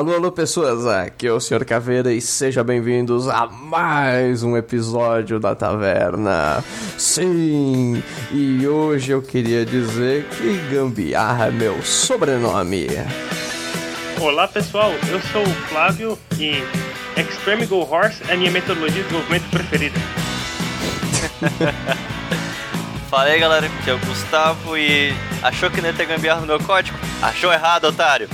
Alô, alô, pessoas, aqui é o Sr. Caveira e sejam bem-vindos a mais um episódio da Taverna. Sim, e hoje eu queria dizer que Gambiarra é meu sobrenome. Olá pessoal, eu sou o Flávio e Extreme Go Horse é a minha metodologia de desenvolvimento preferida. Fala aí galera, aqui é o Gustavo e achou que não ia ter gambiarra no meu código? Achou errado, otário!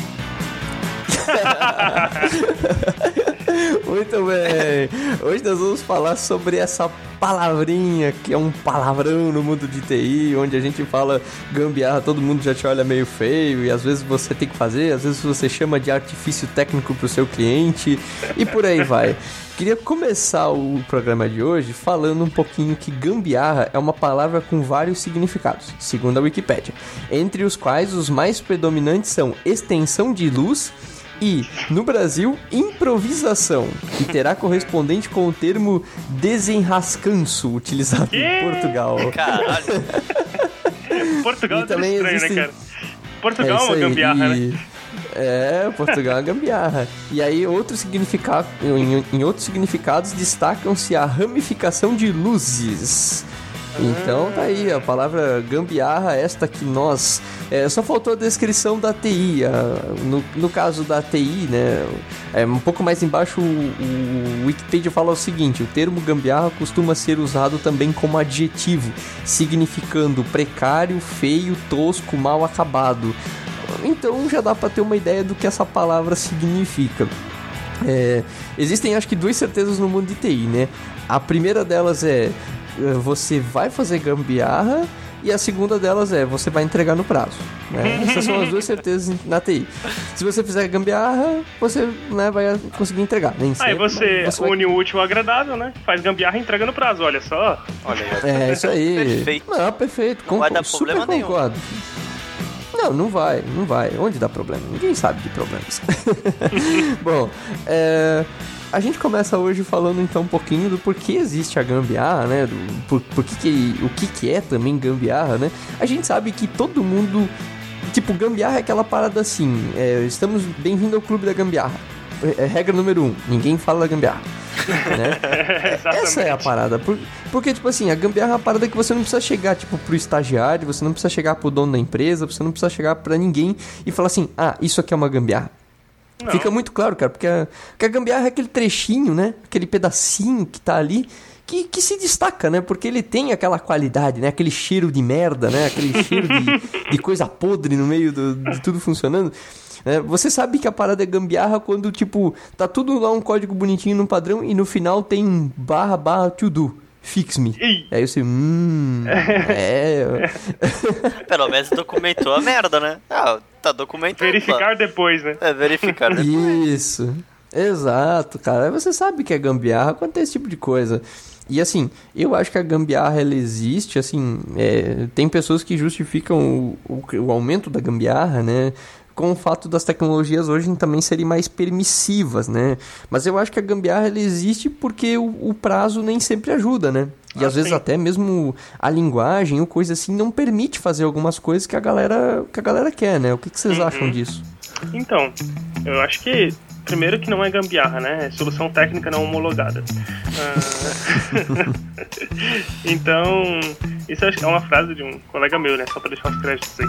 Muito bem! Hoje nós vamos falar sobre essa palavrinha que é um palavrão no mundo de TI, onde a gente fala gambiarra, todo mundo já te olha meio feio e às vezes você tem que fazer, às vezes você chama de artifício técnico pro seu cliente e por aí vai. Queria começar o programa de hoje falando um pouquinho que gambiarra é uma palavra com vários significados, segundo a Wikipédia, entre os quais os mais predominantes são extensão de luz e, no Brasil, improvisação, que terá correspondente com o termo desenrascanço, utilizado em Portugal. Caralho! Portugal E é também estranho, existem- né, cara? Portugal é, isso uma gambiarra, e- né? É, Portugal é gambiarra. E aí, outros significados, em, em outros significados, destacam-se a ramificação de luzes. Então tá aí, a palavra gambiarra, esta que nós. é, só faltou a descrição da TI. a- no, no caso da TI, né? É, um pouco mais embaixo, o, o Wikipedia fala o seguinte: o termo gambiarra costuma ser usado também como adjetivo, significando precário, feio, tosco, mal acabado. Então já dá pra ter uma ideia do que essa palavra significa. É, existem acho que duas certezas no mundo de TI, né? A primeira delas é, você vai fazer gambiarra e a segunda delas é você vai entregar no prazo. né? Essas são as duas certezas na TI. Se você fizer gambiarra, você né, vai conseguir entregar. Nem Aí sempre, você, mas vai- une o útil ao agradável, né? Faz gambiarra e entrega no prazo, olha só. Olha aí, É, isso aí. Perfeito. Não, perfeito. Não vai Concor- dar super problema nenhum. concordo. Não, não vai, não vai. Onde dá problema? Ninguém sabe de problemas. Bom, é, a gente começa hoje falando então um pouquinho do porquê existe a gambiarra, né? Do, por, por que que- o que, que é também gambiarra, né? A gente sabe que todo mundo. Tipo, gambiarra é aquela parada assim. é, estamos bem-vindo ao clube da gambiarra. É, é regra número um: ninguém fala da gambiarra. né? Essa é a parada. Por- porque, tipo assim, a gambiarra é uma parada que você não precisa chegar, tipo, pro estagiário, você não precisa chegar pro dono da empresa, você não precisa chegar pra ninguém e falar assim, ah, isso aqui é uma gambiarra. Não. Fica muito claro, cara, porque a, porque a gambiarra é aquele trechinho, né? Aquele pedacinho que tá ali. Que, que se destaca, né? Porque ele tem aquela qualidade, né? Aquele cheiro de merda, né? Aquele cheiro de, de coisa podre no meio do- de tudo funcionando. É, você sabe que a parada é gambiarra quando, tipo, tá tudo lá um código bonitinho no padrão e no final tem um barra barra to do. Fix me. Ih. Aí você, hum. é. Pelo menos documentou a merda, né? Ah, tá documentado. Verificar depois, né? É, verificar depois. Isso. Exato, cara. Aí Você sabe que é gambiarra quando tem esse tipo de coisa. E assim, eu acho que a gambiarra ela existe, assim, é, tem pessoas que justificam o, o, o aumento da gambiarra, né? Com o fato das tecnologias hoje também serem mais permissivas, né? Mas eu acho que a gambiarra ela existe porque o, o prazo nem sempre ajuda, né? E Ah, às vezes sim. até mesmo a linguagem ou coisa assim não permite fazer algumas coisas que a galera, que a galera quer, né? O que, que vocês acham disso? Então, eu acho que primeiro que não é gambiarra, né? É solução técnica não homologada. Ah, então, isso acho que é uma frase de um colega meu, né? Só pra deixar os créditos aí.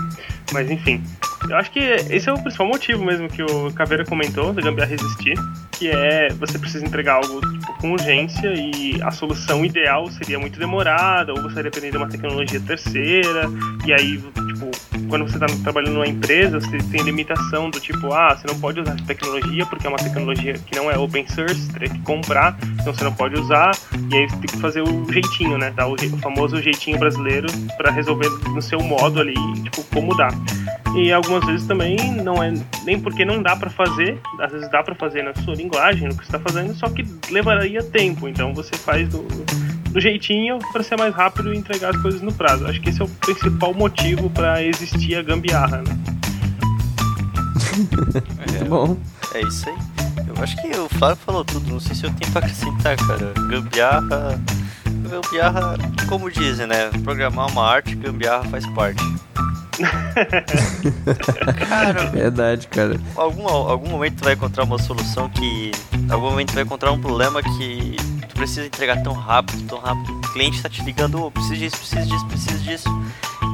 Mas enfim, eu acho que esse é o principal motivo mesmo que o Caveira comentou da gambiarra existir, que é você precisa entregar algo tipo, com urgência e a solução ideal seria muito demorada, ou você depender de uma tecnologia terceira, e aí, tipo, quando você está trabalhando numa empresa, você tem limitação do tipo, ah, você não pode usar essa tecnologia porque é uma tecnologia que não é open source, teria que comprar, então você não pode usar, e aí você tem que fazer o jeitinho, né? Dar o, o famoso jeitinho brasileiro para resolver no seu modo ali, tipo, como dá. E algumas vezes também não é nem porque não dá para fazer, às vezes dá para fazer na sua linguagem, no que você está fazendo, só que levaria tempo, então você faz do, do jeitinho para ser mais rápido e entregar as coisas no prazo. Acho que esse é o principal motivo para existir a gambiarra, né? Muito bom. É isso aí. Eu acho que o Flávio falou tudo, não sei se eu tenho pra acrescentar, cara. Gambiarra. Gambiarra, como dizem, né? Programar uma arte, gambiarra faz parte. Cara, Verdade, cara. algum, algum momento tu vai encontrar uma solução que. Algum momento tu vai encontrar um problema que tu precisa entregar tão rápido, tão rápido. O cliente tá te ligando, oh, preciso disso, preciso disso, preciso disso.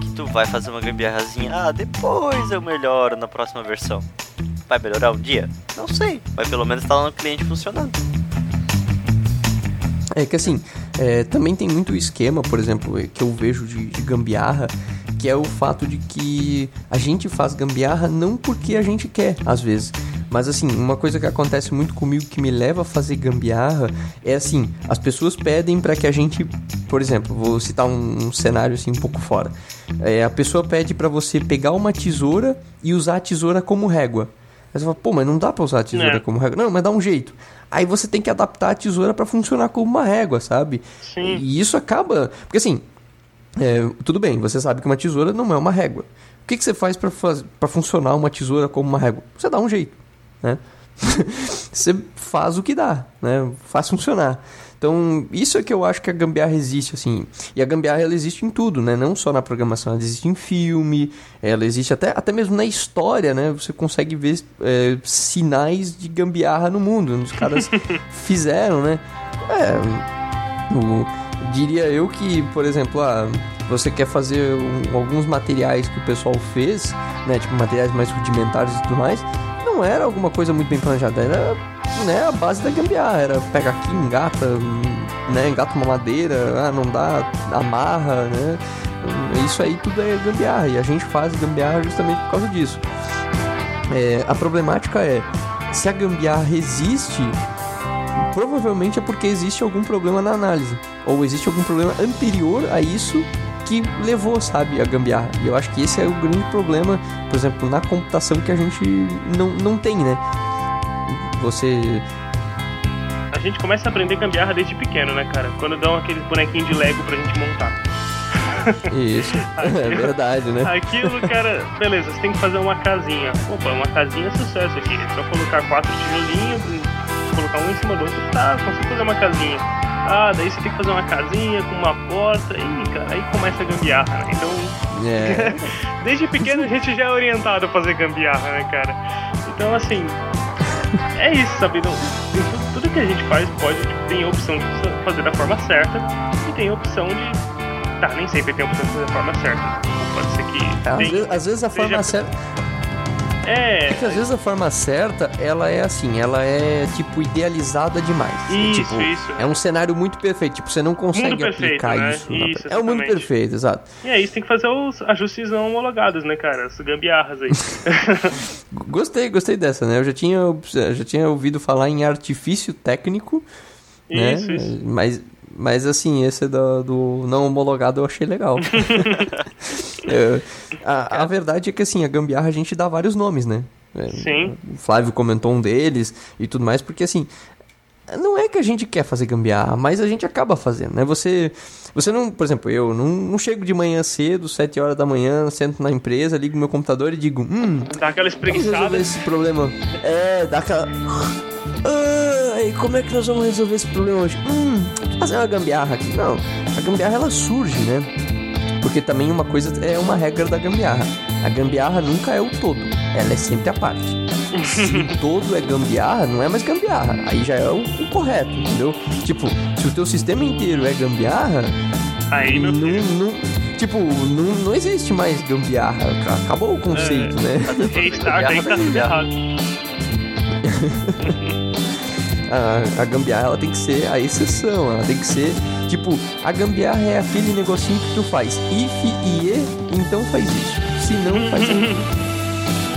Que tu vai fazer uma gambiarrazinha, ah, depois eu melhoro na próxima versão. Vai melhorar um dia? Não sei, mas pelo menos tá lá no cliente funcionando. É que assim, é, também tem muito esquema, por exemplo, que eu vejo de, de gambiarra, que é o fato de que a gente faz gambiarra não porque a gente quer, às vezes. Mas assim, uma coisa que acontece muito comigo que me leva a fazer gambiarra é assim, as pessoas pedem para que a gente, por exemplo, vou citar um, um cenário assim um pouco fora. É, a pessoa pede para você pegar uma tesoura e usar a tesoura como régua. Aí você fala, pô, mas não dá pra usar a tesoura É. como régua. Não, mas dá um jeito. Aí você tem que adaptar a tesoura pra funcionar como uma régua, sabe? Sim. E isso acaba. Porque assim, é, tudo bem, você sabe que uma tesoura não é uma régua. O que, que você faz pra funcionar uma tesoura como uma régua? Você dá um jeito, né? você faz o que dá, né? Faz funcionar. Então, isso é que eu acho que a gambiarra existe, assim. E a gambiarra, ela existe em tudo, né? Não só na programação, ela existe em filme, ela existe até, até mesmo na história, né? Você consegue ver é, sinais de gambiarra no mundo. Os caras fizeram, né? É, o- diria eu que, por exemplo, ah, você quer fazer um- alguns materiais que o pessoal fez, né? Tipo, materiais mais rudimentares e tudo mais, não era alguma coisa muito bem planejada, era né, a base da gambiarra, era pega aqui, engata, né, engata uma madeira, ah, não dá, amarra, né? Isso aí tudo é gambiarra, e a gente faz gambiarra justamente por causa disso. É, a problemática é, se a gambiarra existe, provavelmente é porque existe algum problema na análise. Ou existe algum problema anterior a isso que levou, sabe, a gambiarra. E eu acho que esse é o grande problema, por exemplo, na computação que a gente não, não tem, né? Você. A gente começa a aprender gambiarra desde pequeno, né, cara? Quando dão aqueles bonequinhos de Lego pra gente montar. Isso, é verdade, né? Aquilo, cara, beleza, você tem que fazer uma casinha. Opa, uma casinha é sucesso aqui. É só colocar quatro tijolinhos, colocar um em cima do outro. Tá, consigo fazer uma casinha. Ah, daí você tem que fazer uma casinha com uma porta. Ih, cara, aí começa a gambiarra, né? Então, É, desde pequeno a gente já é orientado a fazer gambiarra, né, cara? Então, assim, é isso, sabe? Não, tudo, tudo que a gente faz pode, tipo, tem a opção de fazer da forma certa e tem a opção de. Tá, nem sempre tem a opção de fazer da forma certa. Pode ser que. às, tem- vezes, às vezes a forma certa. É, É que às vezes a forma certa, ela é assim, ela é tipo idealizada demais. Isso, tipo, isso. É um cenário muito perfeito. Tipo, você não consegue perfeito, aplicar né? isso. Isso, É o mundo perfeito, exato. E aí você tem que fazer os ajustes não homologados, né, cara? As gambiarras aí. Gostei, gostei dessa, né? Eu já tinha, já tinha ouvido falar em artifício técnico, né? Isso, isso. Mas, mas assim, esse do, do não homologado eu achei legal. É, a, a verdade é que assim, a gambiarra a gente dá vários nomes, né? É, Sim. O Flávio comentou um deles e tudo mais, porque assim, não é que a gente quer fazer gambiarra, mas a gente acaba fazendo, né? Você, você não, por exemplo, eu não, não chego de manhã cedo, 7 horas da manhã, sento na empresa, ligo meu computador e digo, hum, Dá aquela espreguiçada. esse problema. É, dá aquela. Ah, e como é que nós vamos resolver esse problema hoje? Hum, fazer uma gambiarra aqui. Não, a gambiarra ela surge, né? Porque também uma coisa é uma regra da gambiarra. A gambiarra nunca é o todo, ela é sempre a parte. Se o todo é gambiarra, não é mais gambiarra. Aí já é o, o correto, entendeu? Tipo, se o teu sistema inteiro é gambiarra, Aí, meu não, não- tipo, não, não existe mais gambiarra. Acabou o conceito, né? Restart aí tá tudo errado. a, a gambiarra ela tem que ser a exceção, ela tem que ser tipo, a gambiarra é aquele negocinho que tu faz if e e, então faz isso. Se não, faz aquilo.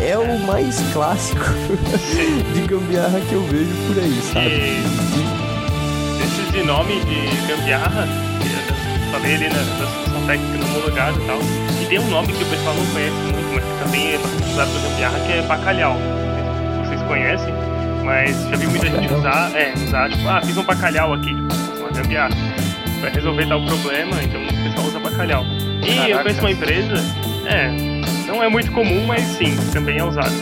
É o mais clássico de gambiarra que eu vejo por aí, sabe? E esses de nome de gambiarra, falei ali na, solução técnica no homologado e tal, e tem um nome que o pessoal não conhece muito, mas que também é bastante usado pra gambiarra, que é bacalhau. Vocês conhecem, mas já vi muita gente usar, é, usar, tipo, ah, fiz um bacalhau aqui, tipo, uma gambiarra. Pra resolver tal problema, então o pessoal usa bacalhau. E eu Caraca. conheço uma empresa, é, não é muito comum, mas sim, também é usado.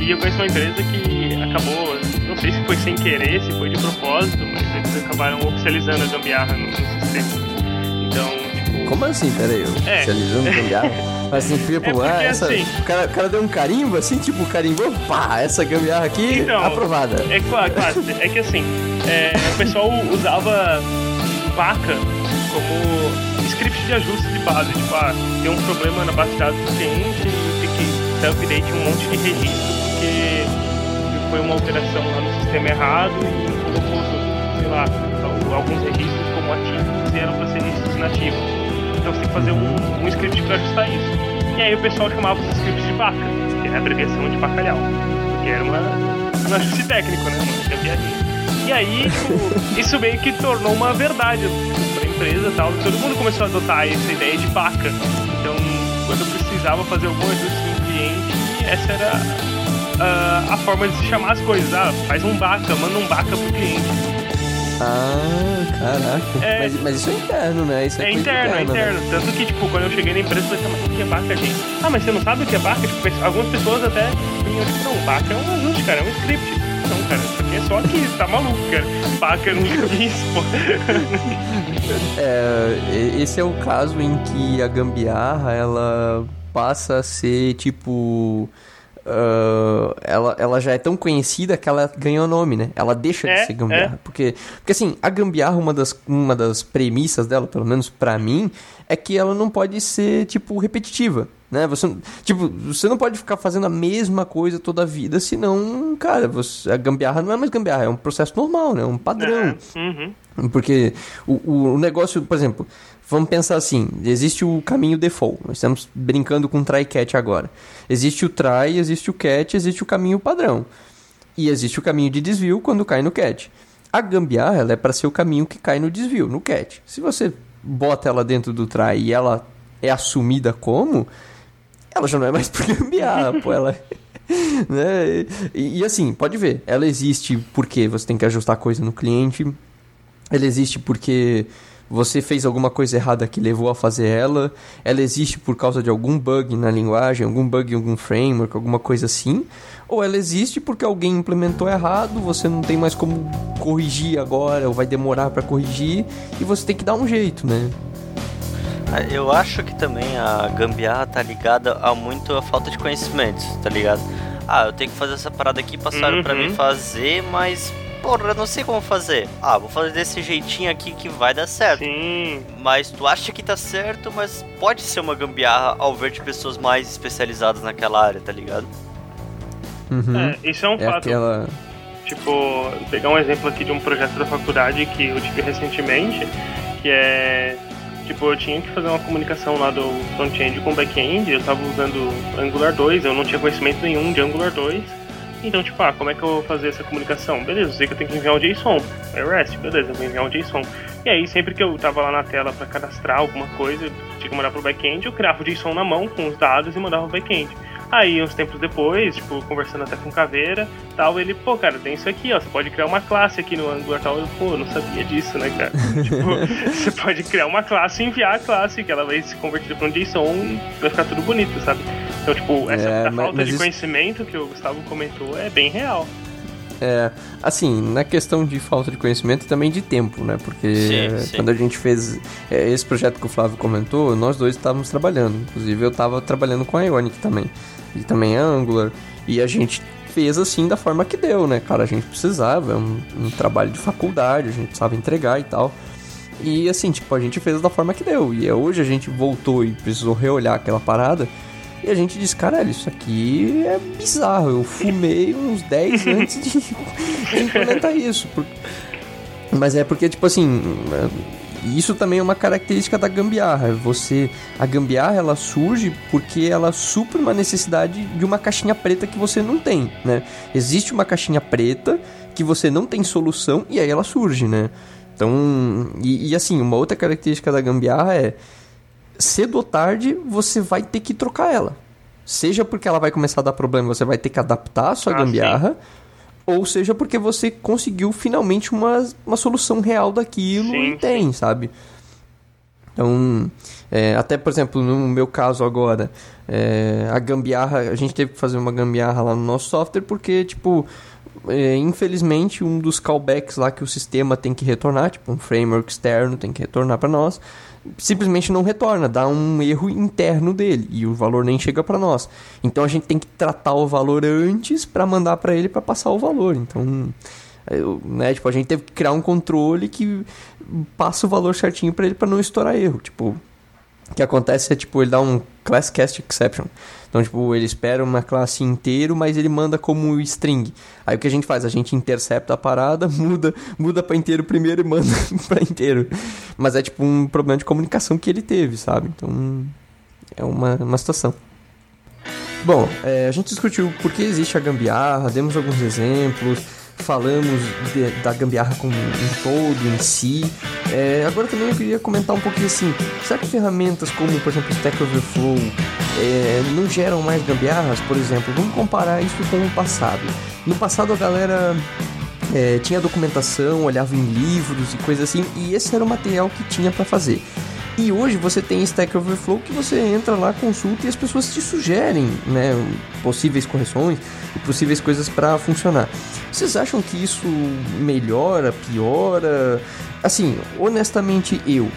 E eu conheço uma empresa que acabou, não sei se foi sem querer, se foi de propósito, mas eles acabaram oficializando a gambiarra no, no sistema. Então, tipo, Como assim? Pera aí, É. oficializando gambiarra? Mas assim, É porque, ah, essa, assim- o, cara, o cara deu um carimbo, assim, tipo, carimbou, pá, essa gambiarra aqui, Então, aprovada. É claro, claro. É que assim, é, o pessoal usava vaca como script de ajuste de base. Tipo, ah, tem um problema na base de dados do cliente e tem que dar update um monte de registro porque foi uma alteração lá no sistema errado e colocou, sei lá, alguns registros como ativos e eram para ser registros inativos. Então você tem que fazer um, um script para ajustar isso. E aí o pessoal chamava os scripts de vaca, que é a abreviação de bacalhau. Que era uma, um ajuste técnico, né? Uma. E aí, tipo, isso meio que tornou uma verdade pra empresa e tal. Todo mundo começou a adotar essa ideia de vaca. Então, quando precisava fazer algum ajuste no cliente, essa era ah, a forma de se chamar as coisas. Ah, faz um vaca, manda um vaca pro cliente. Ah, caraca. É. Mas, mas isso é interno, né? Isso é, É interno, é interna, né? interno. Tanto que, tipo, quando eu cheguei na empresa, eu falei, "Tá, mas o que é vaca, gente? Ah, mas você não sabe o que é vaca? Tipo, algumas pessoas até vinham, tipo, não, vaca é um ajuste, cara, é um script. Não, cara, isso aqui é só aqui, tá maluco, cara. Vaca eu nunca vi isso, pô. É, esse é o caso em que a gambiarra ela passa a ser tipo. Ah, ela, ela já é tão conhecida que ela ganhou nome, né? Ela deixa É, de ser gambiarra. Porque, porque assim, a gambiarra, uma das, uma das premissas dela, pelo menos pra mim, é que ela não pode ser, tipo, repetitiva. Né? Você, tipo, você não pode ficar fazendo a mesma coisa toda a vida, senão, cara, você, a gambiarra não é mais gambiarra, é um processo normal, né? Um padrão. Uhum. Porque o, o, negócio, por exemplo, vamos pensar assim: existe o caminho default. Nós estamos brincando com try catch agora. Existe o try, existe o catch, existe o caminho padrão. E existe o caminho de desvio quando cai no catch. A gambiarra ela é para ser o caminho que cai no desvio, no catch. Se você bota ela dentro do try e ela é assumida como, ela já não é mais por gambiarra, pô, ela né? E, e assim, pode ver, ela existe porque você tem que ajustar coisa no cliente, ela existe porque você fez alguma coisa errada que levou a fazer ela. Ela existe por causa de algum bug na linguagem, algum bug em algum framework, alguma coisa assim. Ou ela existe porque alguém implementou errado, você não tem mais como corrigir agora, ou vai demorar para corrigir, e você tem que dar um jeito, né? Ah, Eu acho que também a gambiarra tá ligada a muito a falta de conhecimentos, tá ligado? Ah, eu tenho que fazer essa parada aqui, passaram pra Uhum. mim fazer, mas porra, eu não sei como fazer. Ah, vou fazer desse jeitinho aqui que vai dar certo. Sim. Mas tu acha que tá certo, mas pode ser uma gambiarra ao ver de pessoas mais especializadas naquela área, tá ligado? Uhum. É, isso é um É fato. aquela. Tipo, pegar um exemplo aqui de um projeto da faculdade que eu tive recentemente, que é. Tipo, eu tinha que fazer uma comunicação lá do front-end com back-end, eu tava usando Angular 2, eu não tinha conhecimento nenhum de Angular 2. Então, tipo, ah, como é que eu vou fazer essa comunicação? Beleza, eu sei que eu tenho que enviar um JSON. É REST, beleza, eu vou enviar um JSON. E aí, sempre que eu tava lá na tela pra cadastrar alguma coisa, tinha que mandar pro back-end, eu criava o JSON na mão com os dados e mandava pro back-end. Aí, uns tempos depois, tipo, conversando até com o Caveira, tal, ele, pô, cara, tem isso aqui, ó, você pode criar uma classe aqui no Angular tal. Eu, pô, eu não sabia disso, né, cara? tipo, você pode criar uma classe e enviar a classe, que ela vai se converter pra um JSON e vai ficar tudo bonito, sabe? Então, tipo, essa É, mas- falta mas de isso- conhecimento que o Gustavo comentou é bem real. É, assim, na questão de falta de conhecimento e também de tempo, né? Porque Sim, é, sim. quando a gente fez é, esse projeto que o Flávio comentou, nós dois estávamos trabalhando. Inclusive eu estava trabalhando com a Ionic também. E também a Angular. E a gente fez assim da forma que deu, né? Cara, a gente precisava, é um, um trabalho de faculdade, a gente precisava entregar e tal. E assim, tipo, a gente fez da forma que deu. E hoje a gente voltou e precisou reolhar aquela parada. E a gente disse, caralho, isso aqui é bizarro. Eu fumei uns 10 antes de, de implementar isso. Mas é porque, tipo assim, é, isso também é uma característica da gambiarra. Você, a gambiarra, ela surge porque ela supre uma necessidade de uma caixinha preta que você não tem, né? Existe uma caixinha preta que você não tem solução e aí ela surge, né? Então, e, e assim, uma outra característica da gambiarra é cedo ou tarde você vai ter que trocar ela. Seja porque ela vai começar a dar problema, você vai ter que adaptar a sua Ah, gambiarra, ou seja porque você conseguiu finalmente uma, uma solução real daquilo Sim, e tem, sabe? Então, é, até por exemplo, no meu caso agora, é, a gambiarra, a gente teve que fazer uma gambiarra lá no nosso software porque, tipo, é, infelizmente, um dos callbacks lá que o sistema tem que retornar, tipo um framework externo tem que retornar para nós, simplesmente não retorna, dá um erro interno dele e o valor nem chega para nós. Então a gente tem que tratar o valor antes para mandar para ele para passar o valor. Então, eu, né, tipo, a gente teve que criar um controle que passa o valor certinho para ele para não estourar erro. Tipo, o que acontece é tipo ele dá um class cast exception. Então, tipo, ele espera uma classe inteiro, mas ele manda como string. Aí o que a gente faz? A gente intercepta a parada, muda, muda para inteiro primeiro e manda para inteiro. Mas é tipo um problema de comunicação que ele teve, sabe? Então, é uma, uma situação. Bom, é, a gente discutiu por que existe a gambiarra, demos alguns exemplos, falamos de, da gambiarra como um todo em si. É, agora também eu queria comentar um pouquinho assim, será que ferramentas como, por exemplo, Stack Overflow é, não geram mais gambiarras? Por exemplo, vamos comparar isso com o passado. No passado a galera é, tinha documentação, olhava em livros e coisas assim, e esse era o material que tinha para fazer. E hoje você tem Stack Overflow que você entra lá, consulta e as pessoas te sugerem né, possíveis correções e possíveis coisas para funcionar. Vocês acham que isso melhora, piora? Assim, honestamente, eu.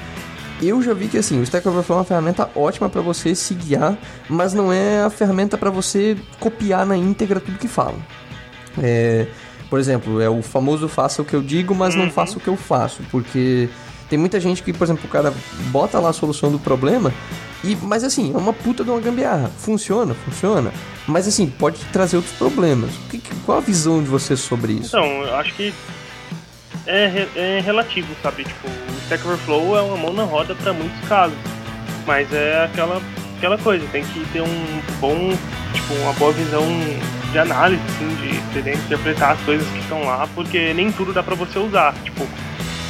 Eu já vi que assim, o Stack Overflow é uma ferramenta ótima para você se guiar, mas não é a ferramenta para você copiar na íntegra tudo que fala. É, por exemplo, é o famoso faça o que eu digo, mas não uhum. faça o que eu faço, porque tem muita gente que, por exemplo, o cara bota lá a solução do problema, e, mas assim, é uma puta de uma gambiarra. Funciona, funciona. Mas assim, pode trazer outros problemas. Que, qual a visão de você sobre isso? Então, eu acho que é, é relativo, sabe? Tipo, o Stack Overflow é uma mão na roda para muitos casos. Mas é aquela, aquela coisa, tem que ter um bom, tipo, uma boa visão de análise, assim, de, de interpretar as coisas que estão lá, porque nem tudo dá para você usar. Tipo,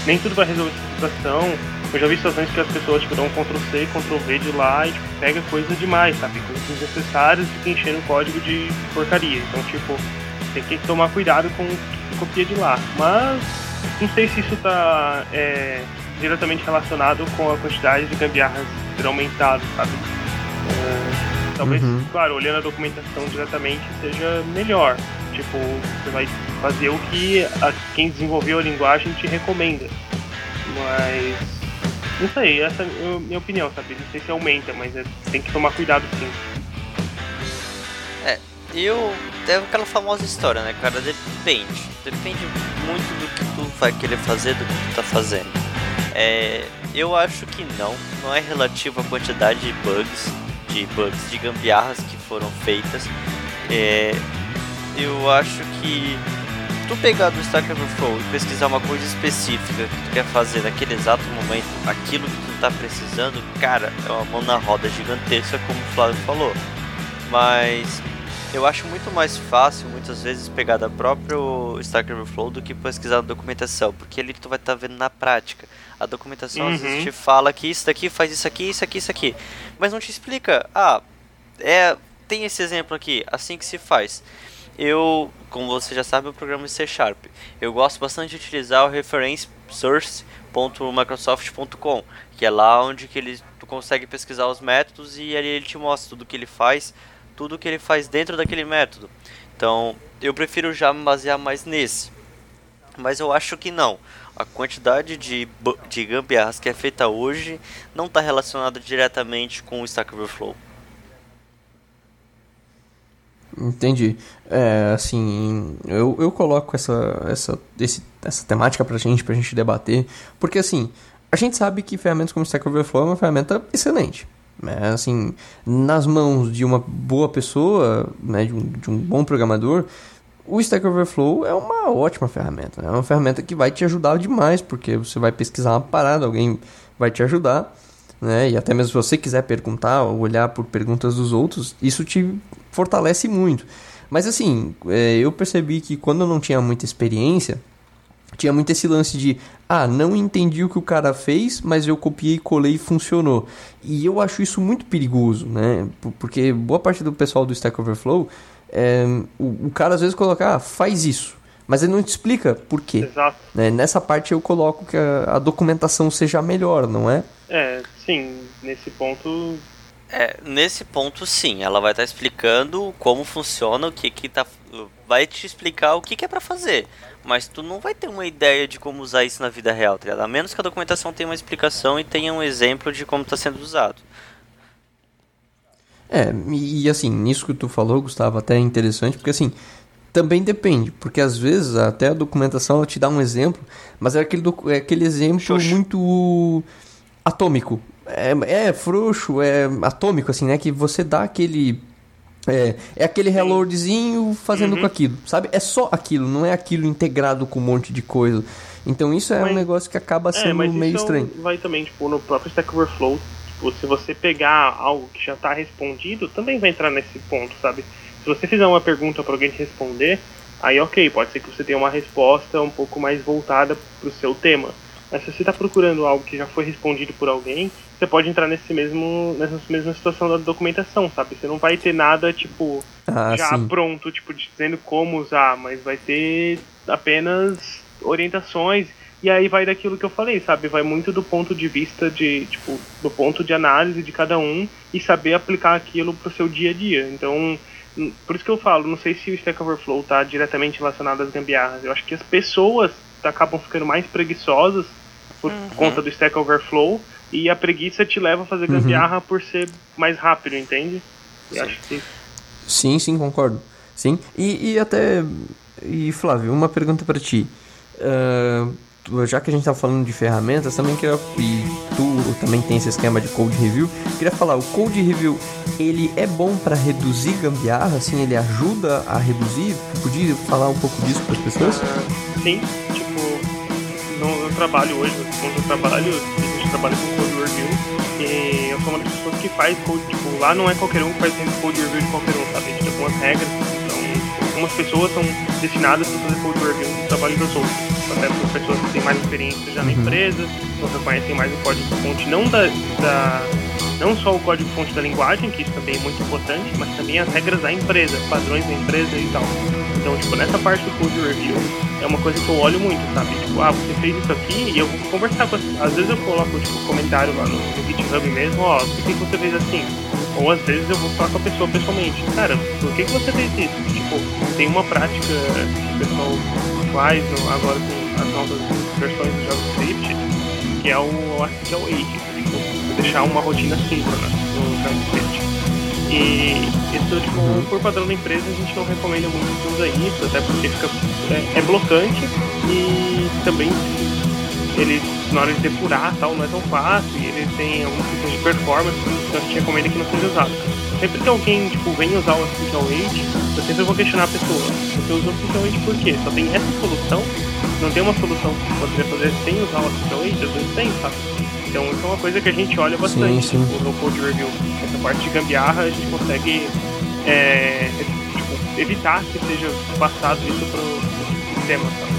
nem tudo vai resolver situação. Eu já vi situações que as pessoas tipo, dão um Ctrl-C, Ctrl-V de lá e tipo, pega coisa demais, sabe? Coisas desnecessárias e enchendo o código de porcaria. Então, tipo, tem que tomar cuidado com o que copia de lá. Mas não sei se isso está é, diretamente relacionado com a quantidade de gambiarras ter aumentado, sabe? É, talvez, uhum. claro, olhando a documentação diretamente seja melhor. Tipo, você vai fazer o que a, quem desenvolveu a linguagem te recomenda. Mas. Não sei, essa é a minha opinião, sabe? Não sei se aumenta, mas é, tem que tomar cuidado sim. É, eu. É aquela famosa história, né, cara? Depende. Depende muito do que tu vai querer fazer, do que tu tá fazendo. É, eu acho que não. Não é relativo à quantidade de bugs, de bugs, de gambiarras que foram feitas. É, eu acho que tu pegar do Stack Overflow e pesquisar uma coisa específica que tu quer fazer naquele exato momento, aquilo que tu tá precisando, cara, é uma mão na roda gigantesca, como o Flávio falou. Mas eu acho muito mais fácil, muitas vezes, pegar da própria Stack Overflow do que pesquisar na documentação, porque ali tu vai estar tá vendo na prática. A documentação uhum. às vezes uhum. te fala que isso daqui faz isso aqui, isso aqui, isso aqui, mas não te explica. Ah, é, tem esse exemplo aqui, assim que se faz eu, como você já sabe, o programa C Sharp. Eu gosto bastante de utilizar o reference source.microsoft.com, que é lá onde que ele tu consegue pesquisar os métodos e ali ele te mostra tudo que ele faz, tudo que ele faz dentro daquele método. Então, eu prefiro já me basear mais nesse. Mas eu acho que não. A quantidade de, de gambiarras que é feita hoje não está relacionada diretamente com o Stack Overflow. Entendi. É, assim, eu, eu coloco essa, essa, esse, essa temática pra gente, pra gente debater, porque assim, a gente sabe que ferramentas como Stack Overflow é uma ferramenta excelente. Né? Assim, nas mãos de uma boa pessoa, né, de, um, de um bom programador, o Stack Overflow é uma ótima ferramenta. Né? É uma ferramenta que vai te ajudar demais, porque você vai pesquisar uma parada, alguém vai te ajudar né? E até mesmo se você quiser perguntar ou olhar por perguntas dos outros, isso te fortalece muito. Mas assim, é, eu percebi que quando eu não tinha muita experiência, tinha muito esse lance de ah, não entendi o que o cara fez, mas eu copiei, colei e funcionou. E eu acho isso muito perigoso, né? Porque boa parte do pessoal do Stack Overflow, é, o, o, cara às vezes coloca, ah, faz isso. Mas ele não te explica por quê. Exato. Né? Nessa parte eu coloco que a, a documentação seja melhor, não é? É, sim, nesse ponto É, nesse ponto sim, ela vai estar tá explicando como funciona, o que que tá vai te explicar o que, que é para fazer, mas tu não vai ter uma ideia de como usar isso na vida real, tá ligado? A menos que a documentação tenha uma explicação e tenha um exemplo de como está sendo usado. É, e assim, nisso que tu falou, Gustavo, até é interessante, porque assim, também depende, porque às vezes até a documentação ela te dá um exemplo, mas é aquele, é aquele exemplo Xuxa. muito atômico. É, é frouxo, é atômico, assim, né? Que você dá aquele. É, é aquele reloadzinho fazendo uhum. com aquilo, sabe? É só aquilo, não é aquilo integrado com um monte de coisa. Então isso é mas, um negócio que acaba é, sendo é, meio estranho. Vai também, tipo, no próprio Stack Overflow, tipo, se você pegar algo que já está respondido, também vai entrar nesse ponto, sabe? Se você fizer uma pergunta para alguém te responder, aí ok, pode ser que você tenha uma resposta um pouco mais voltada para o seu tema. Mas se você está procurando algo que já foi respondido por alguém, você pode entrar nesse mesmo, nessa mesma situação da documentação, sabe? Você não vai ter nada, tipo, ah, já sim. pronto, tipo, dizendo como usar, mas vai ter apenas orientações. E aí vai daquilo que eu falei, sabe? Vai muito do ponto de vista de, tipo, do ponto de análise de cada um e saber aplicar aquilo pro seu dia a dia. Então, por isso que eu falo, não sei se o Stack Overflow está diretamente relacionado às gambiarras. Eu acho que as pessoas acabam ficando mais preguiçosas por uhum. conta do Stack Overflow e a preguiça te leva a fazer gambiarra uhum. por ser mais rápido, entende? Sim. acho que... sim, sim, concordo. Sim, e, e até. E Flávio, uma pergunta para ti. Uh, já que a gente tá falando de ferramentas, também queria. E tu também tem esse esquema de code review. Queria falar, o code review ele é bom para reduzir gambiarra, assim, ele ajuda a reduzir? Podia falar um pouco disso para as pessoas? Sim, no, no trabalho hoje, onde eu trabalho, a gente trabalha com code review e eu sou uma das pessoas que faz code, tipo, lá não é qualquer um que faz code review de qualquer um, sabe? A gente tem algumas regras, então algumas pessoas são destinadas para fazer code review no trabalho das outras até por pessoas que têm mais experiência já na uhum. empresa, então reconhecem mais o código-fonte, não da, da, não só o código-fonte da linguagem, que isso também é muito importante, mas também as regras da empresa, padrões da empresa e tal. Então, tipo, nessa parte do code review, é uma coisa que eu olho muito, sabe? Tipo, ah, você fez isso aqui e eu vou conversar com Às vezes eu coloco, tipo, comentário lá no, no GitHub mesmo, ó, por que você fez assim? Ou às vezes eu vou falar com a pessoa pessoalmente. Cara, por que, que você fez isso? Tipo, tem uma prática que o pessoal faz agora com as novas versões do JavaScript, que é o Article Await, tipo, deixar uma rotina síncrona no JavaScript. E isso, tipo, por padrão da empresa, a gente não recomenda muito usar isso, até porque fica, é, é blocante e também ele, na hora de depurar tal, não é tão fácil, e ele tem algumas questões de performance, então a gente recomenda que não seja usado. Sempre que alguém tipo, vem usar o Artificial Age, eu sempre vou questionar a pessoa. Você usou o Artificial Age por quê? Só tem essa solução? Não tem uma solução que você poderia fazer sem usar o Artificial Age? Às vezes tem, sabe? Então isso é uma coisa que a gente olha bastante sim, sim. no Code Review. Essa parte de gambiarra a gente consegue é, tipo, evitar que seja passado isso para o sistema, sabe?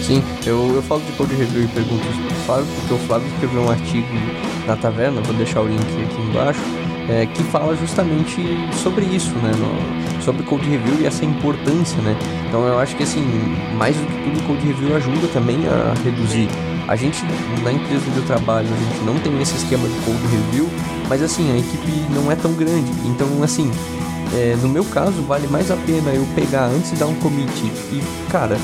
Sim, eu, eu falo de code review e pergunto isso pro Flávio, porque o Flávio escreveu um artigo na taverna, vou deixar o link aqui embaixo, é, que fala justamente sobre isso, né? No, sobre code review e essa importância, né? Então eu acho que assim, mais do que tudo, o code review ajuda também a reduzir. A gente, na empresa onde eu trabalho, a gente não tem esse esquema de code review, mas assim, a equipe não é tão grande. Então, assim, é, no meu caso, vale mais a pena eu pegar antes de dar um commit e, cara,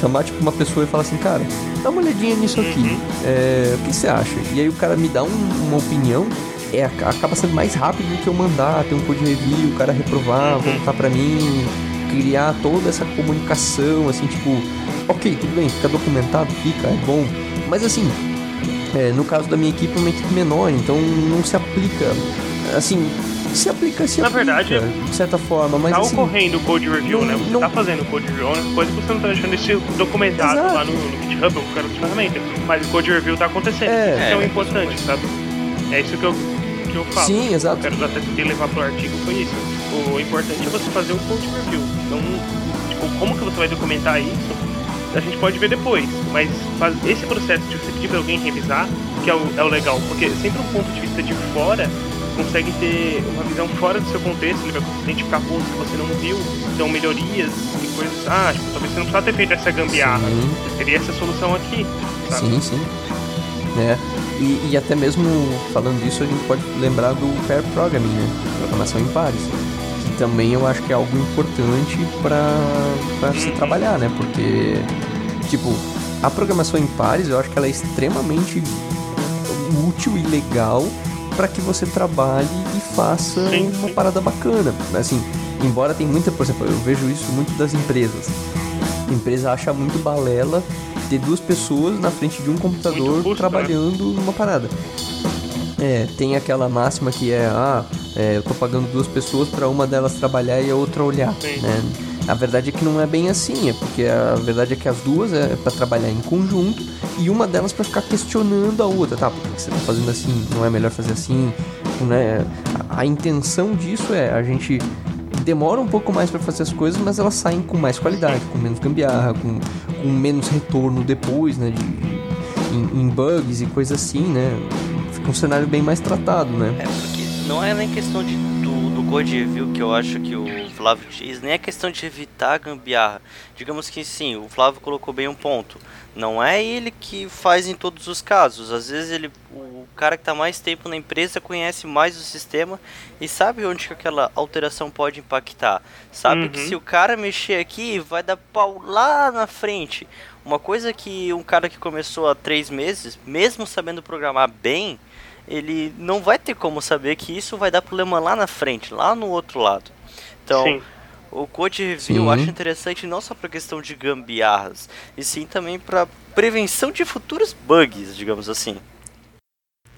chamar tipo uma pessoa e falar assim, cara, dá uma olhadinha nisso aqui. Uhum. É, o que você acha? E aí o cara me dá um, uma opinião. É, acaba sendo mais rápido do que eu mandar, ter um code review, o cara reprovar, uhum. voltar pra mim, criar toda essa comunicação, assim, tipo, ok, tudo bem, fica documentado, fica, é bom. Mas assim, é, no caso da minha equipe é uma equipe menor, então não se aplica. Assim, se aplica, se Na aplica, verdade, de certa forma, mas tá assim, ocorrendo o code review, não, né? Você não... tá fazendo o code review, é coisa que você não tá deixando isso documentado Exato. lá no, no GitHub ou qualquer outra ferramenta, mas o code review tá acontecendo, é, isso é, o importante, sabe? É isso que eu, que eu falo. Sim, exato. Eu quero até tentar levar pro artigo foi isso. O importante é você fazer o code review. Então, tipo, como que você vai documentar isso? A gente pode ver depois, mas esse processo de você pedir para alguém revisar, que é o, é o legal, porque sempre um ponto de vista de fora consegue ter uma visão fora do seu contexto, ele vai identificar pontos que você não viu, então melhorias e coisas. Ah, tipo, talvez você não precisava ter feito essa gambiarra, sim. teria essa solução aqui. Sabe? Sim, sim. É. E, e, até mesmo falando disso, a gente pode lembrar do pair programming, né? Programação em pares. Que também eu acho que é algo importante para se trabalhar, né? Porque, tipo, a programação em pares eu acho que ela é extremamente útil e legal para que você trabalhe e faça uma parada bacana. Assim, embora tem muita, por exemplo, eu vejo isso muito das empresas. A empresa acha muito balela ter duas pessoas na frente de um computador custo, né? trabalhando né? numa parada. É, tem aquela máxima que é, ah, é, eu tô pagando duas pessoas para uma delas trabalhar e a outra olhar, Sim. né? A verdade é que não é bem assim, é porque a verdade é que as duas é para trabalhar em conjunto e uma delas para ficar questionando a outra, tá? Por que você tá fazendo assim? Não é melhor fazer assim? Né? A, a intenção disso é a gente demora um pouco mais para fazer as coisas, mas elas saem com mais qualidade, com menos gambiarra, com, com menos retorno depois, né? De, em, em bugs e coisas assim, né? Fica um cenário bem mais tratado, né? É, porque não é nem questão de, do code review que eu acho que o Flávio diz, nem é questão de evitar a gambiarra. Digamos que sim, o Flávio colocou bem um ponto. Não é ele que faz em todos os casos. Às vezes ele, o cara que está mais tempo na empresa conhece mais o sistema e sabe onde que aquela alteração pode impactar. Sabe uhum. que se o cara mexer aqui, vai dar pau lá na frente. Uma coisa que um cara que começou há três meses, mesmo sabendo programar bem, ele não vai ter como saber que isso vai dar problema lá na frente, lá no outro lado. Então, Sim. O Code Review eu acho interessante não só para questão de gambiarras, e sim também para prevenção de futuros bugs, digamos assim.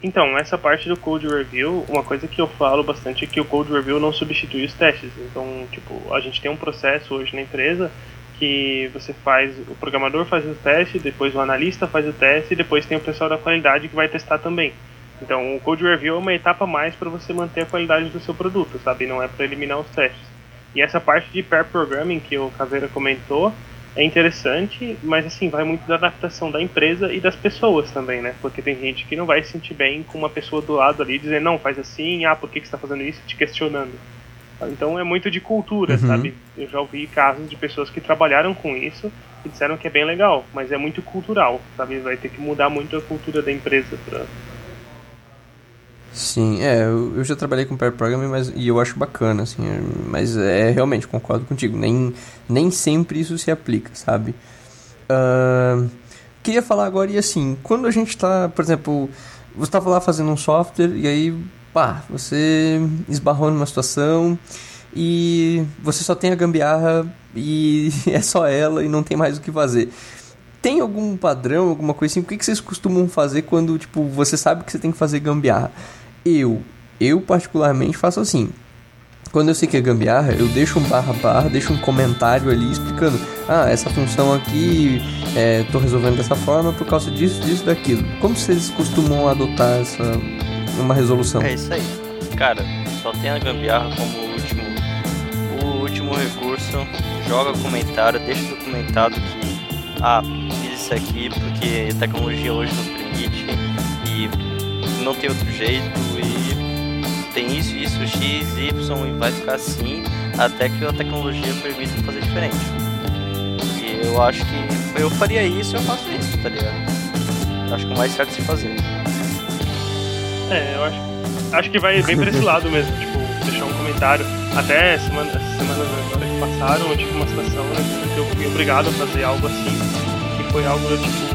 Então, essa parte do Code Review, uma coisa que eu falo bastante é que o Code Review não substitui os testes. Então, tipo, a gente tem um processo hoje na empresa que você faz, o programador faz o teste, depois o analista faz o teste e depois tem o pessoal da qualidade que vai testar também. Então, o Code Review é uma etapa mais para você manter a qualidade do seu produto, sabe? Não é para eliminar os testes. E essa parte de pair programming que o Caveira comentou é interessante, mas assim, vai muito da adaptação da empresa e das pessoas também, né? Porque tem gente que não vai se sentir bem com uma pessoa do lado ali dizendo, não, faz assim, ah, por que, que você está fazendo isso? Te questionando. Então é muito de cultura, uhum. sabe? Eu já ouvi casos de pessoas que trabalharam com isso e disseram que é bem legal, mas é muito cultural, sabe? Vai ter que mudar muito a cultura da empresa para Sim, é, eu, eu já trabalhei com pair programming, mas e eu acho bacana, assim, é, mas é realmente concordo contigo, nem, nem sempre isso se aplica, sabe? Uh, queria falar agora e assim, quando a gente está, por exemplo, você estava lá fazendo um software e aí, pá, você esbarrou numa situação e você só tem a gambiarra e é só ela e não tem mais o que fazer tem algum padrão, alguma coisa assim? O que, que vocês costumam fazer quando, tipo, você sabe que você tem que fazer gambiarra? Eu, eu particularmente faço assim. Quando eu sei que é gambiarra, eu deixo um barra barra, deixo um comentário ali explicando: ah, essa função aqui é, tô resolvendo dessa forma por causa disso, disso, daquilo. Como vocês costumam adotar essa uma resolução? É isso aí. Cara, só tem a gambiarra como último, o último recurso. Joga comentário, deixa documentado que ah, fiz isso aqui porque a tecnologia hoje não permite e não tem outro jeito e tem isso, isso, X, Y e vai ficar assim até que a tecnologia permita fazer diferente. E eu acho que eu faria isso eu faço isso, tá ligado? Acho que o mais certo se fazer. É, eu acho, acho que vai bem pra esse lado mesmo, tipo, deixar um comentário. Até semana, semanas agora que passaram, eu tive uma situação né, que eu fui obrigado a fazer algo assim, que foi algo tipo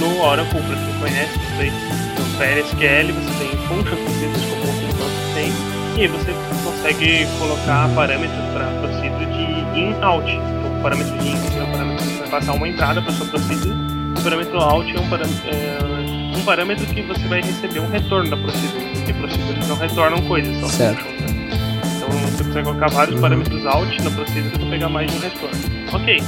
no Oracle, pra quem conhece isso aí PLSQL você tem functions procedures como outros bancos têm, e você consegue colocar parâmetros para procedure de in-out. Então, o parâmetro de in é um parâmetro que vai passar uma entrada para sua procedure, e o parâmetro out é um parâmetro, é um parâmetro que você vai receber um retorno da procedure, porque procedures não retornam coisas, só certo. Né? Então você consegue colocar vários uhum. parâmetros out na procedure para pegar mais de um retorno. Ok.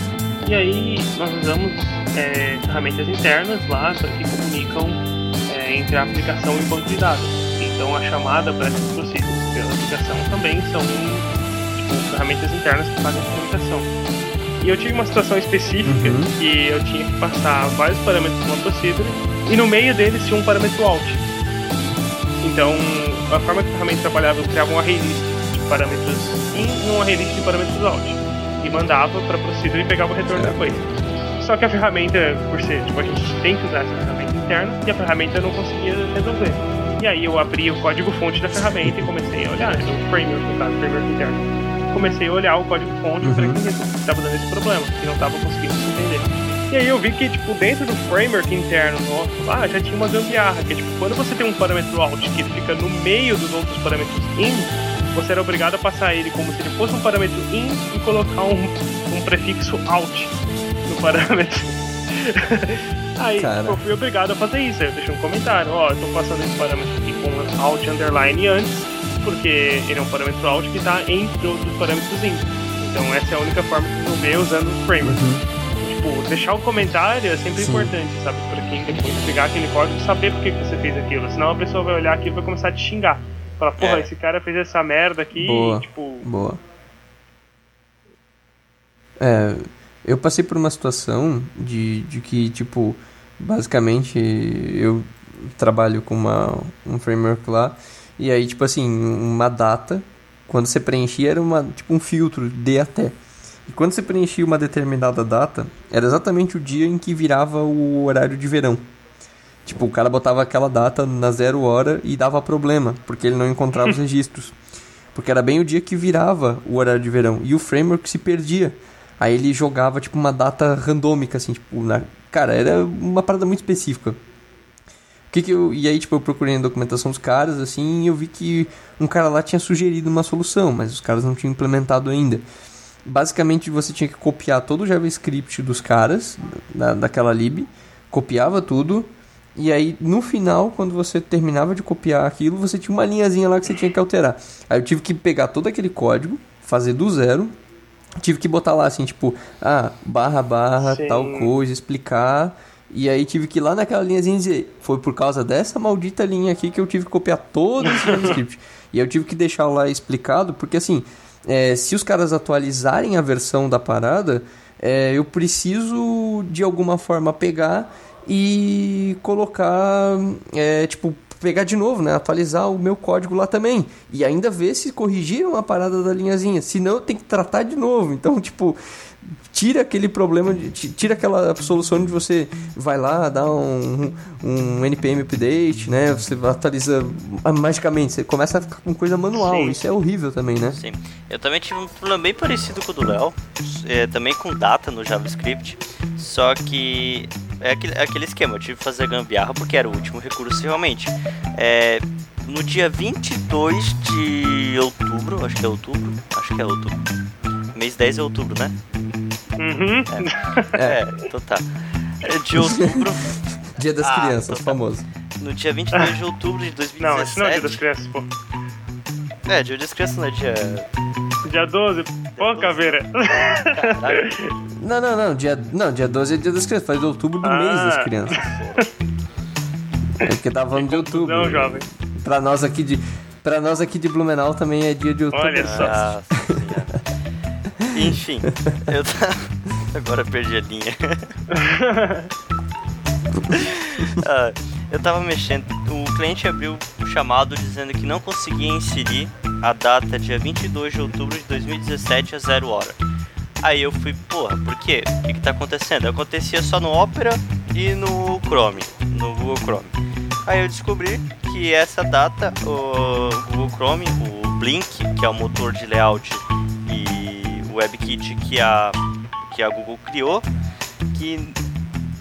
E aí nós usamos é, ferramentas internas lá que comunicam entre a aplicação e o banco de dados. Então a chamada para essas processos pela aplicação também são tipo, ferramentas internas que fazem a comunicação. E eu tive uma situação específica uhum. que eu tinha que passar vários parâmetros numa procedure e no meio deles tinha um parâmetro alt. Então, a forma que a ferramenta trabalhava, eu criava um array list de parâmetros in e um array list de parâmetros alt. E mandava para a procedure e pegava o retorno é. depois. Só que a ferramenta, por ser, tipo, a gente tem que usar essa ferramenta interno e a ferramenta não conseguia resolver. E aí eu abri o código-fonte da ferramenta e comecei a olhar, no framework, no caso, framework interno. Comecei a olhar o código-fonte e falei que estava dando esse problema, que não estava conseguindo se entender. E aí eu vi que, tipo, dentro do framework interno nosso lá, já tinha uma gambiarra, que é, tipo, quando você tem um parâmetro out que fica no meio dos outros parâmetros in, você era obrigado a passar ele como se ele fosse um parâmetro in e colocar um, um prefixo out no parâmetro. Aí Cara. eu fui obrigado a fazer isso. Aí eu deixei um comentário, ó, eu tô passando esse parâmetro aqui com out underline antes, porque ele é um parâmetro out que tá entre outros parâmetros in. Então essa é a única forma de resolver usando o framework. Tipo, deixar o comentário é sempre Sim. importante, sabe? Pra quem depois pegar aquele código saber por que, que você fez aquilo. Senão a pessoa vai olhar aqui e vai começar a te xingar. Falar, porra, É. esse cara fez essa merda aqui Boa. e, tipo. Boa. É, eu passei por uma situação de, de que, tipo, basicamente eu trabalho com uma, um framework lá, e aí, tipo assim, uma data, quando você preenchia era uma, tipo um filtro de até. E quando você preenchia uma determinada data, era exatamente o dia em que virava o horário de verão. Tipo, o cara botava aquela data na zero hora e dava problema, porque ele não encontrava os registros. Porque era bem o dia que virava o horário de verão. E o framework se perdia. Aí ele jogava, tipo, uma data randômica, assim, tipo, na... Cara, era uma parada muito específica. Que que eu... E aí, tipo, eu procurei na documentação dos caras, assim, e eu vi que um cara lá tinha sugerido uma solução, mas os caras não tinham implementado ainda. Basicamente, você tinha que copiar todo o JavaScript dos caras, da, daquela lib, copiava tudo, e aí, no final, quando você terminava de copiar aquilo, você tinha uma linhazinha lá que você tinha que alterar. Aí eu tive que pegar todo aquele código, fazer do zero, tive que botar lá assim, tipo, ah, barra, barra, Sim. tal coisa, explicar. E aí tive que ir lá naquela linhazinha e dizer, foi por causa dessa maldita linha aqui que eu tive que copiar todo esse JavaScript. e eu tive que deixar lá explicado, porque assim, é, se os caras atualizarem a versão da parada, é, eu preciso de alguma forma pegar e colocar, é, tipo, pegar de novo, né? Atualizar o meu código lá também. E ainda ver se corrigiram a parada da linhazinha. Senão eu tenho que tratar de novo. Então, tipo, tira aquele problema, de, ti- tira aquela solução de você vai lá, dá um, um NPM update, né? Você atualiza magicamente, você começa a ficar com coisa manual. Sim. Isso é horrível também, né? Sim. Eu também tive um problema bem parecido com o do Léo, é, também com data no JavaScript, só que é aquele, é aquele esquema, eu tive que fazer gambiarra porque era o último recurso realmente. É, no dia 22 de outubro, acho que é outubro, acho que é outubro. Mês 10 é outubro, né? Uhum. É, então tá. É, De outubro, Dia das Ah, Crianças, então tá. famoso. no dia 22 de outubro de 2017. Não, esse não é dia das crianças, pô. É, dia das crianças não é dia. Dia 12, pô, caveira. Não, não, não. Dia, não, dia 12 é dia das crianças. Faz outubro do mês das Ah. crianças. É porque tava falando de outubro. Não, jovem. Pra nós aqui de. Pra nós aqui de Blumenau também é dia de outubro. Olha só. Nossa senhora. Enfim, eu tava... Agora perdi a linha. Ah, eu tava mexendo, o cliente abriu o chamado dizendo que não conseguia inserir a data dia 22 de outubro de 2017 a 0 hora. Aí eu fui, porra, por quê? O que que tá acontecendo? Acontecia só no Opera e no Chrome, no Google Chrome. Aí eu descobri que essa data, o Google Chrome, o Blink, que é o motor de layout e WebKit que a, que a Google criou, que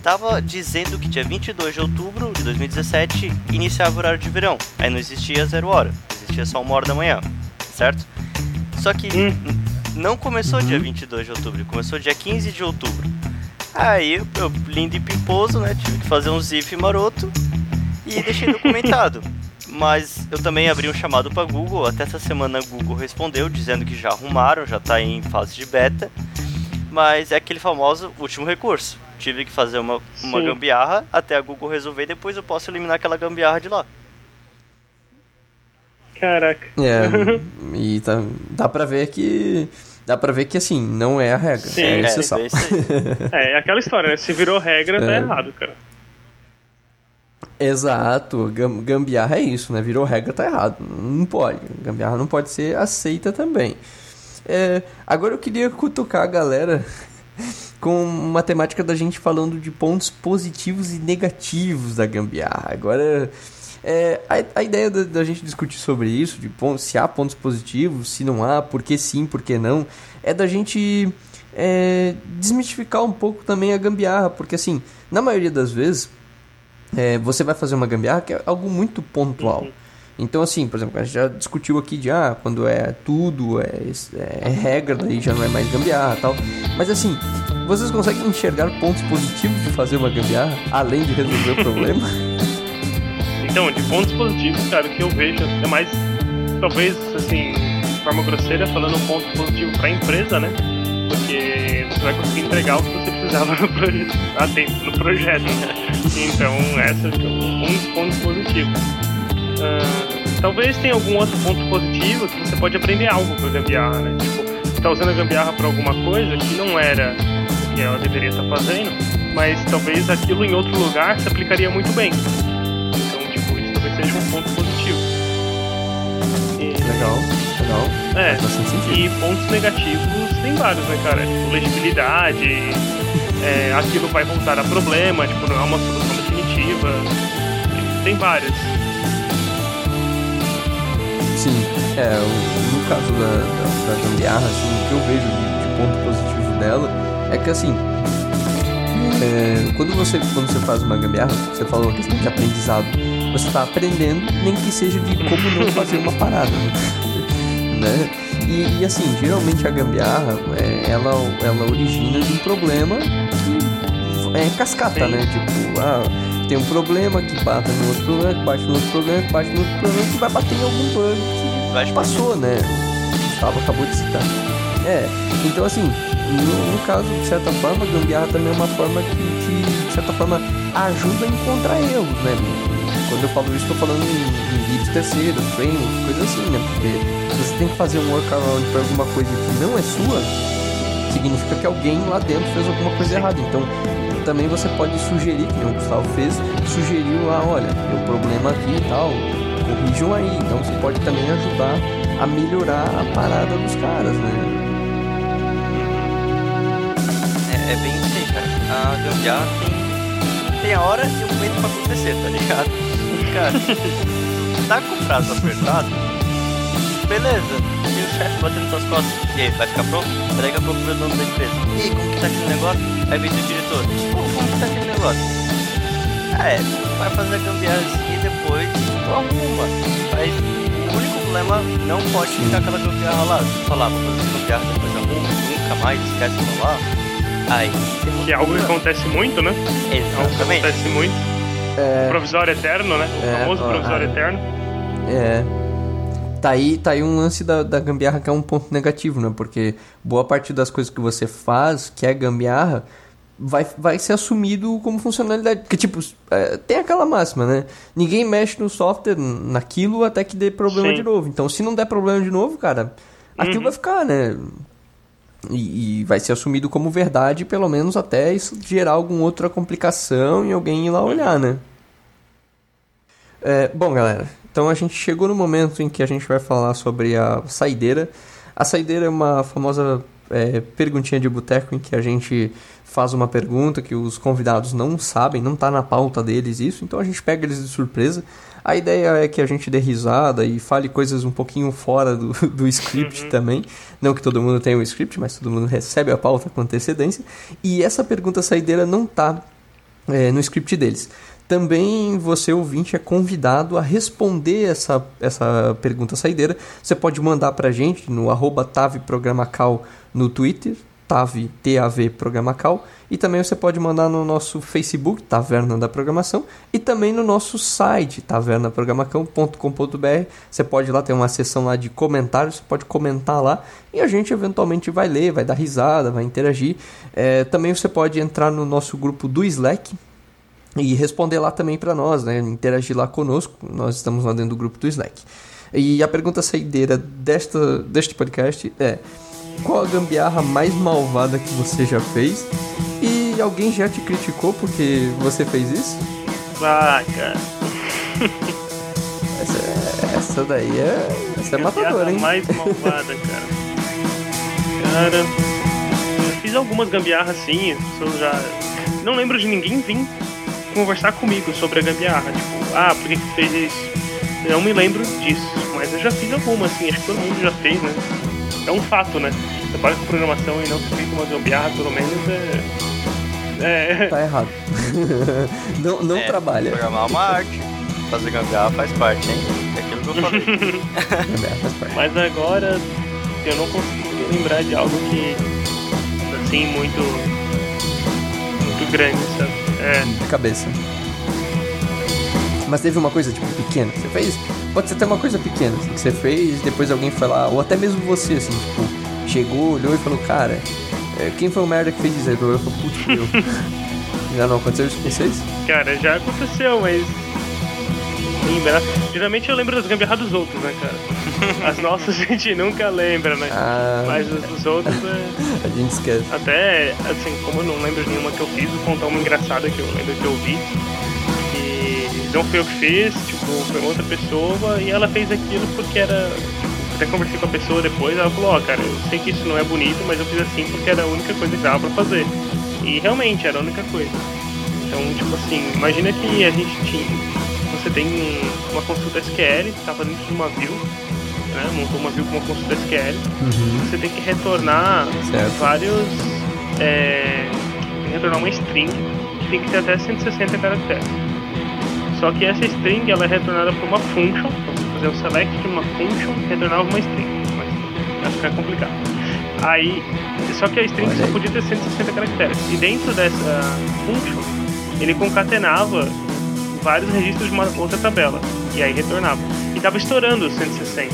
tava dizendo que dia 22 de outubro de 2017 iniciava o horário de verão. Aí não existia zero hora, existia só uma hora da manhã, certo? Só que Hum. não começou dia 22 de outubro, começou dia 15 de outubro. Aí eu lindo e pimposo, né, tive que fazer um zip maroto e deixei documentado. Mas eu também abri um chamado para Google, até essa semana a Google respondeu dizendo que já arrumaram, já tá em fase de beta. Mas é aquele famoso último recurso. Tive que fazer uma, uma Sim. gambiarra até a Google resolver e depois eu posso eliminar aquela gambiarra de lá. Caraca. É, e tá, dá pra ver que. Dá pra ver que assim, não é a regra. Sim, é é, exceção. é. É, é aquela história, né? Se virou regra, tá É. errado, cara. Exato, gam- gambiarra é isso, né? Virou regra, tá errado. Não pode. Gambiarra não pode ser aceita também. É, agora eu queria cutucar a galera com uma temática da gente falando de pontos positivos e negativos da gambiarra. Agora, é, a, a, ideia da, da, gente discutir sobre isso, de pontos, se há pontos positivos, se não há, por que sim, por que não, é da gente é, desmistificar um pouco também a gambiarra, porque assim, na maioria das vezes, é, você vai fazer uma gambiarra que é algo muito pontual. Uhum. Então, assim, por exemplo, a gente já discutiu aqui de ah, quando é tudo, é, é regra, daí já não é mais gambiarra tal. Mas assim, vocês conseguem enxergar pontos positivos de fazer uma gambiarra, além de resolver o problema? Então, de pontos positivos, cara, o que eu vejo é mais, talvez, assim, de forma grosseira, falando um ponto positivo para a empresa, né? Porque você vai conseguir entregar o que você precisava no, proje a tempo, no projeto. Então, essa é um dos pontos positivos. Uh, talvez tenha algum outro ponto positivo que você pode aprender algo com a gambiarra, né? Tipo, você tá usando a gambiarra para alguma coisa que não era o que ela deveria estar tá fazendo, mas talvez aquilo em outro lugar se aplicaria muito bem seja um ponto positivo. E... Legal, legal. É, e pontos negativos tem vários, né, cara? Tipo, legibilidade, é, aquilo vai voltar a problema, tipo, não é uma solução definitiva. Tem vários. Sim, é, no caso da, da, da gambiarra, assim, o que eu vejo de, de ponto positivo dela é que assim, é, quando, você, quando você faz uma gambiarra, você falou a questão de aprendizado você está aprendendo, nem que seja de como não fazer uma parada, né? E, e assim, geralmente a gambiarra, é, ela, ela origina de um problema que é cascata, né? Tipo, ah, tem um problema que bate no outro problema, que bate no outro problema, que bate no outro problema, que vai bater em algum bug que passou, né? O Gustavo acabou de citar. É, então assim, no, no, caso, de certa forma, a gambiarra também é uma forma que, que, de certa forma, ajuda a encontrar erros, né? Quando eu falo isso, estou falando em, em vídeos terceiros, frames, coisas assim, né? Porque se você tem que fazer um workaround para alguma coisa que não é sua, significa que alguém lá dentro fez alguma coisa errada. Então, também você pode sugerir, que o Gustavo fez, sugeriu lá, olha, tem um problema aqui e tal, corrijam aí. Então, você pode também ajudar a melhorar a parada dos caras, né? É, é bem isso aí, cara. A gambiarra tem, tem a hora e o momento pra acontecer, tá ligado? Cara, tá com o prazo apertado, beleza. E o chefe batendo suas costas, e aí, vai ficar pronto? Entrega pro dono da empresa. E aí, como que tá aquele negócio? Aí vem o diretor, pô, como que tá aquele negócio? É, vai fazer a gambiarra assim e depois tu arruma. Mas o único problema não pode ficar aquela gambiarra lá. Se falar, vou fazer essa gambiarra, depois arruma, nunca mais esquece de falar. Aí, que é algo que acontece muito, né? Exatamente. Algo que acontece muito. É... Provisório eterno, né? O é, famoso provisório ah, eterno. É. Tá aí, tá aí um lance da, da gambiarra que é um ponto negativo, né? Porque boa parte das coisas que você faz, que é gambiarra, vai, vai ser assumido como funcionalidade. Porque, tipo, é, tem aquela máxima, né? Ninguém mexe no software, naquilo, até que dê problema Sim. de novo. Então, se não der problema de novo, cara, aquilo uhum. vai ficar, né? E, e, vai ser assumido como verdade, pelo menos até isso gerar alguma outra complicação e alguém ir lá olhar, né? É, bom, galera, então a gente chegou no momento em que a gente vai falar sobre a saideira. A saideira é uma famosa é, perguntinha de boteco em que a gente faz uma pergunta que os convidados não sabem, não está na pauta deles isso, então a gente pega eles de surpresa. A ideia é que a gente dê risada e fale coisas um pouquinho fora do, do script uhum. também. Não que todo mundo tenha um script, mas todo mundo recebe a pauta com antecedência. E essa pergunta saideira não está é, no script deles. Também você, ouvinte, é convidado a responder essa, essa pergunta saideira. Você pode mandar para a gente no arroba taveprogramacal no Twitter, TAV, TAV Programacal. E também você pode mandar no nosso Facebook, Taverna da Programação, e também no nosso site, tavernaprogramacão.com.br. Você pode lá ter uma seção lá de comentários, você pode comentar lá e a gente eventualmente vai ler, vai dar risada, vai interagir. É, também você pode entrar no nosso grupo do Slack, e responder lá também para nós, né? Interagir lá conosco. Nós estamos lá dentro do grupo do Slack. E a pergunta saideira desta, deste podcast é: qual a gambiarra mais malvada que você já fez? E alguém já te criticou porque você fez isso? Ah, cara. Essa, essa daí é. Essa é matadora, hein? mais malvada, cara. Cara. Eu fiz algumas gambiarras assim, as pessoas já. Não lembro de ninguém vir conversar comigo sobre a gambiarra. Tipo, ah, por que que fez isso? Eu não me lembro disso, mas eu já fiz algumas, assim, acho que todo mundo já fez, né? É um fato, né? Trabalha com programação e não fica uma gambiarra, pelo menos, é. É. Tá errado. não não É, trabalha. Programar uma arte. Fazer gambiarra faz parte, hein? É aquilo que eu falei. Gambiarra faz parte. Mas agora eu não consigo me lembrar de algo que. assim, muito. muito grande, sabe? É. De cabeça. Mas teve uma coisa, tipo, pequena que você fez? Pode ser até uma coisa pequena, assim, que você fez, depois alguém foi lá, ou até mesmo você, assim, tipo, chegou, olhou e falou, cara, é, quem foi o merda que fez isso? Aí eu falei, putz, fui eu. Já não aconteceu isso com vocês? Cara, já aconteceu, mas. Lembra? Geralmente eu lembro das gambiarras dos outros, né, cara? As nossas a gente nunca lembra, né? Ah, Mas as dos outros é. a gente esquece. Até, assim, como eu não lembro de nenhuma que eu fiz, vou contar uma engraçada que eu lembro que eu vi. Que não fui eu que fiz, tipo, foi uma outra pessoa e ela fez aquilo porque era. Tipo, até conversei com a pessoa depois, ela falou, ó, cara, eu sei que isso não é bonito, mas eu fiz assim porque era a única coisa que dava pra fazer. E realmente era a única coisa. Então, tipo assim, imagina que a gente tinha. Você tem um- uma consulta SQL que estava dentro de uma view, né? Montou uma view com uma consulta SQL. Uhum. Você tem que retornar Certo. vários. É, que retornar uma string que tem que ter até 160 caracteres. Só que essa string ela é retornada por uma function, então você fazer um select de uma function e retornar uma string. Mas vai ficar complicado. Aí, só que a string só podia ter 160 caracteres. E dentro dessa function, ele concatenava vários registros de uma outra tabela. E aí retornava. E tava estourando os 160.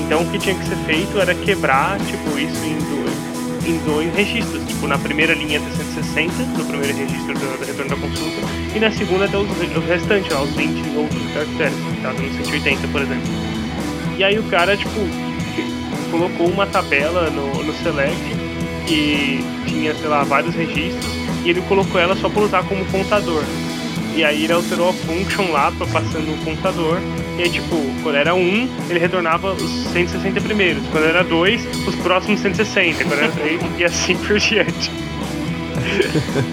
Então o que tinha que ser feito era quebrar, tipo, isso em dois, em dois registros. Tipo, na primeira linha ter 160, no primeiro registro do, do retorno da consulta, e na segunda até os, o restante, lá, os 20 outros caracteres, que tava no 180, por exemplo. E aí o cara, tipo, colocou uma tabela no, no Select que tinha, sei lá, vários registros, e ele colocou ela só para usar como contador. E aí ele alterou a function lá pra passando o contador. E aí, tipo, quando era 1, ele retornava os 160 primeiros. Quando era 2, os próximos 160. Quando era 3, e assim por diante.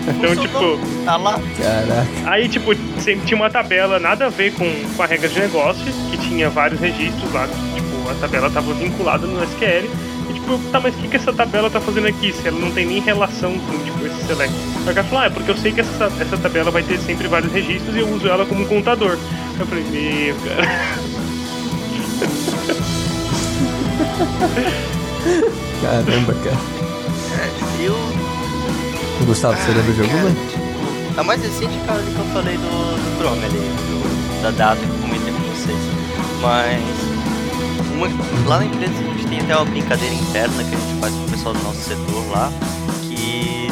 então, tipo, Tá lá. Caraca. Aí, tipo, sempre tinha uma tabela nada a ver com, com a regra de negócio, que tinha vários registros lá. Tipo, a tabela tava vinculada no SQL. E, tipo, tá, mas o que, que essa tabela tá fazendo aqui? Se ela não tem nem relação com, tipo, esse select. Aí o cara falou, ah, é porque eu sei que essa, essa tabela vai ter sempre vários registros e eu uso ela como contador. Eu falei, meu, cara. Caramba, cara. Eu. Gustavo, você lembra de alguma? A mais recente é ali que eu falei do, do Chrome ali, do- da data que eu comentei com vocês. Mas uma- lá na empresa a gente tem até uma brincadeira interna que a gente faz com o pessoal do nosso setor lá, que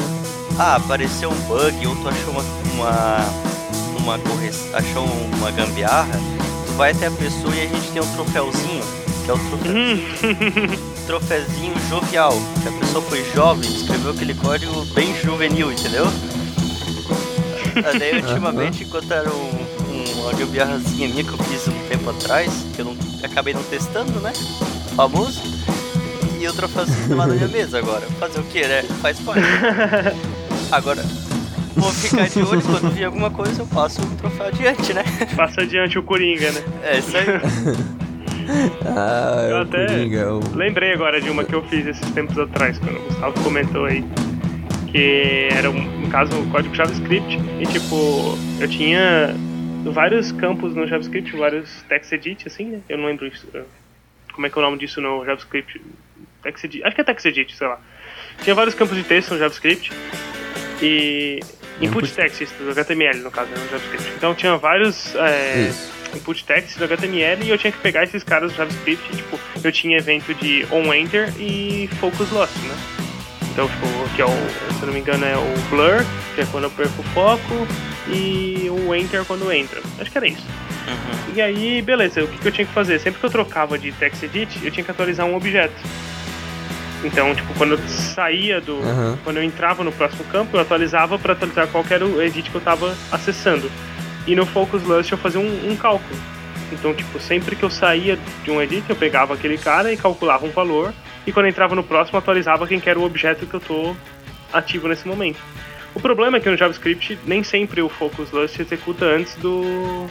ah, apareceu um bug ou tu achou uma, uma, uma correção, achou uma gambiarra, tu vai até a pessoa e a gente tem um troféuzinho, que é o troféu, troféuzinho jovial, que a pessoa foi jovem, escreveu aquele código bem juvenil, entendeu? Daí ultimamente, enquanto era um, um- uma gambiarrazinha minha que eu fiz um tempo atrás, que eu não, acabei não testando, né? Famoso. E o troféuzinho tá lá na minha mesa agora. Fazer o que, né? Faz parte. Agora, vou ficar de olho quando vir alguma coisa, eu passo o troféu adiante, né? Passa adiante o Coringa, né? É isso aí. Ah, é Eu o até- Coringa, é o... Lembrei agora de uma que eu fiz esses tempos atrás, quando o Gustavo comentou aí. Que era, um, no caso, um código JavaScript. E, tipo, eu tinha vários campos no JavaScript, vários text edit, assim, né? Eu não lembro isso, eh, como é que é o nome disso no JavaScript. Text edit, acho que é text edit, sei lá. Tinha vários campos de texto no JavaScript. E... Input text, do HTML, no caso, né, no JavaScript. Então tinha vários... Isso. input text do HTML e eu tinha que pegar esses caras do JavaScript, e, tipo, eu tinha evento de onEnter e focus loss, né? Então, tipo, que é o, se não me engano, é o blur, que é quando eu perco o foco, e o enter quando entra. Acho que era isso. Uhum. E aí, beleza, o que, que eu tinha que fazer? Sempre que eu trocava de text edit, eu tinha que atualizar um objeto. Então, tipo, quando eu saía do. Aham. Quando eu entrava no próximo campo, eu atualizava para atualizar qual que era o edit que eu estava acessando. E no Focus Lust eu fazia um, um cálculo. Então, tipo, sempre que eu saía de um edit, eu pegava aquele cara e calculava um valor. E quando entrava no próximo, atualizava quem que era o objeto que eu tô ativo nesse momento. O problema é que no JavaScript nem sempre o focus lust executa antes do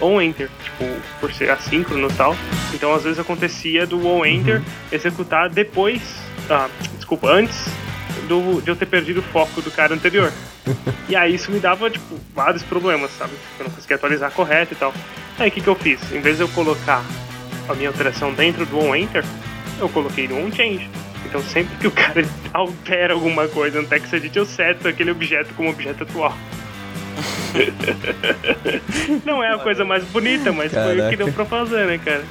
on enter, tipo, por ser assíncrono e tal. Então às vezes acontecia do on enter uhum. executar depois, ah, desculpa, antes do, de eu ter perdido o foco do cara anterior. e aí isso me dava, tipo, vários problemas, sabe? Eu não conseguia atualizar correto e tal. Aí o que, que eu fiz? Em vez de eu colocar a minha alteração dentro do onEnter, eu coloquei no onChange. Então sempre que o cara altera alguma coisa no TextEdit, eu seto aquele objeto como objeto atual. não é a coisa mais bonita, mas Caraca. foi o que deu pra fazer, né, cara?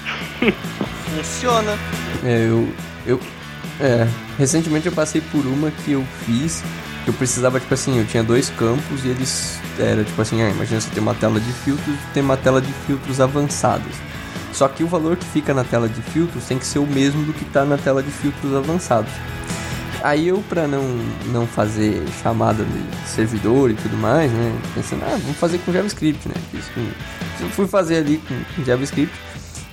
Funciona. É, eu, eu é, recentemente eu passei por uma que eu fiz, que eu precisava, tipo assim, eu tinha dois campos e eles, era tipo assim, ah, imagina você tem uma tela de filtros e tem uma tela de filtros avançados. Só que o valor que fica na tela de filtros tem que ser o mesmo do que está na tela de filtros avançados. Aí eu, pra não, não fazer chamada de servidor e tudo mais, né, pensando, ah, vamos fazer com JavaScript, né, Fiz com, fui fazer ali com JavaScript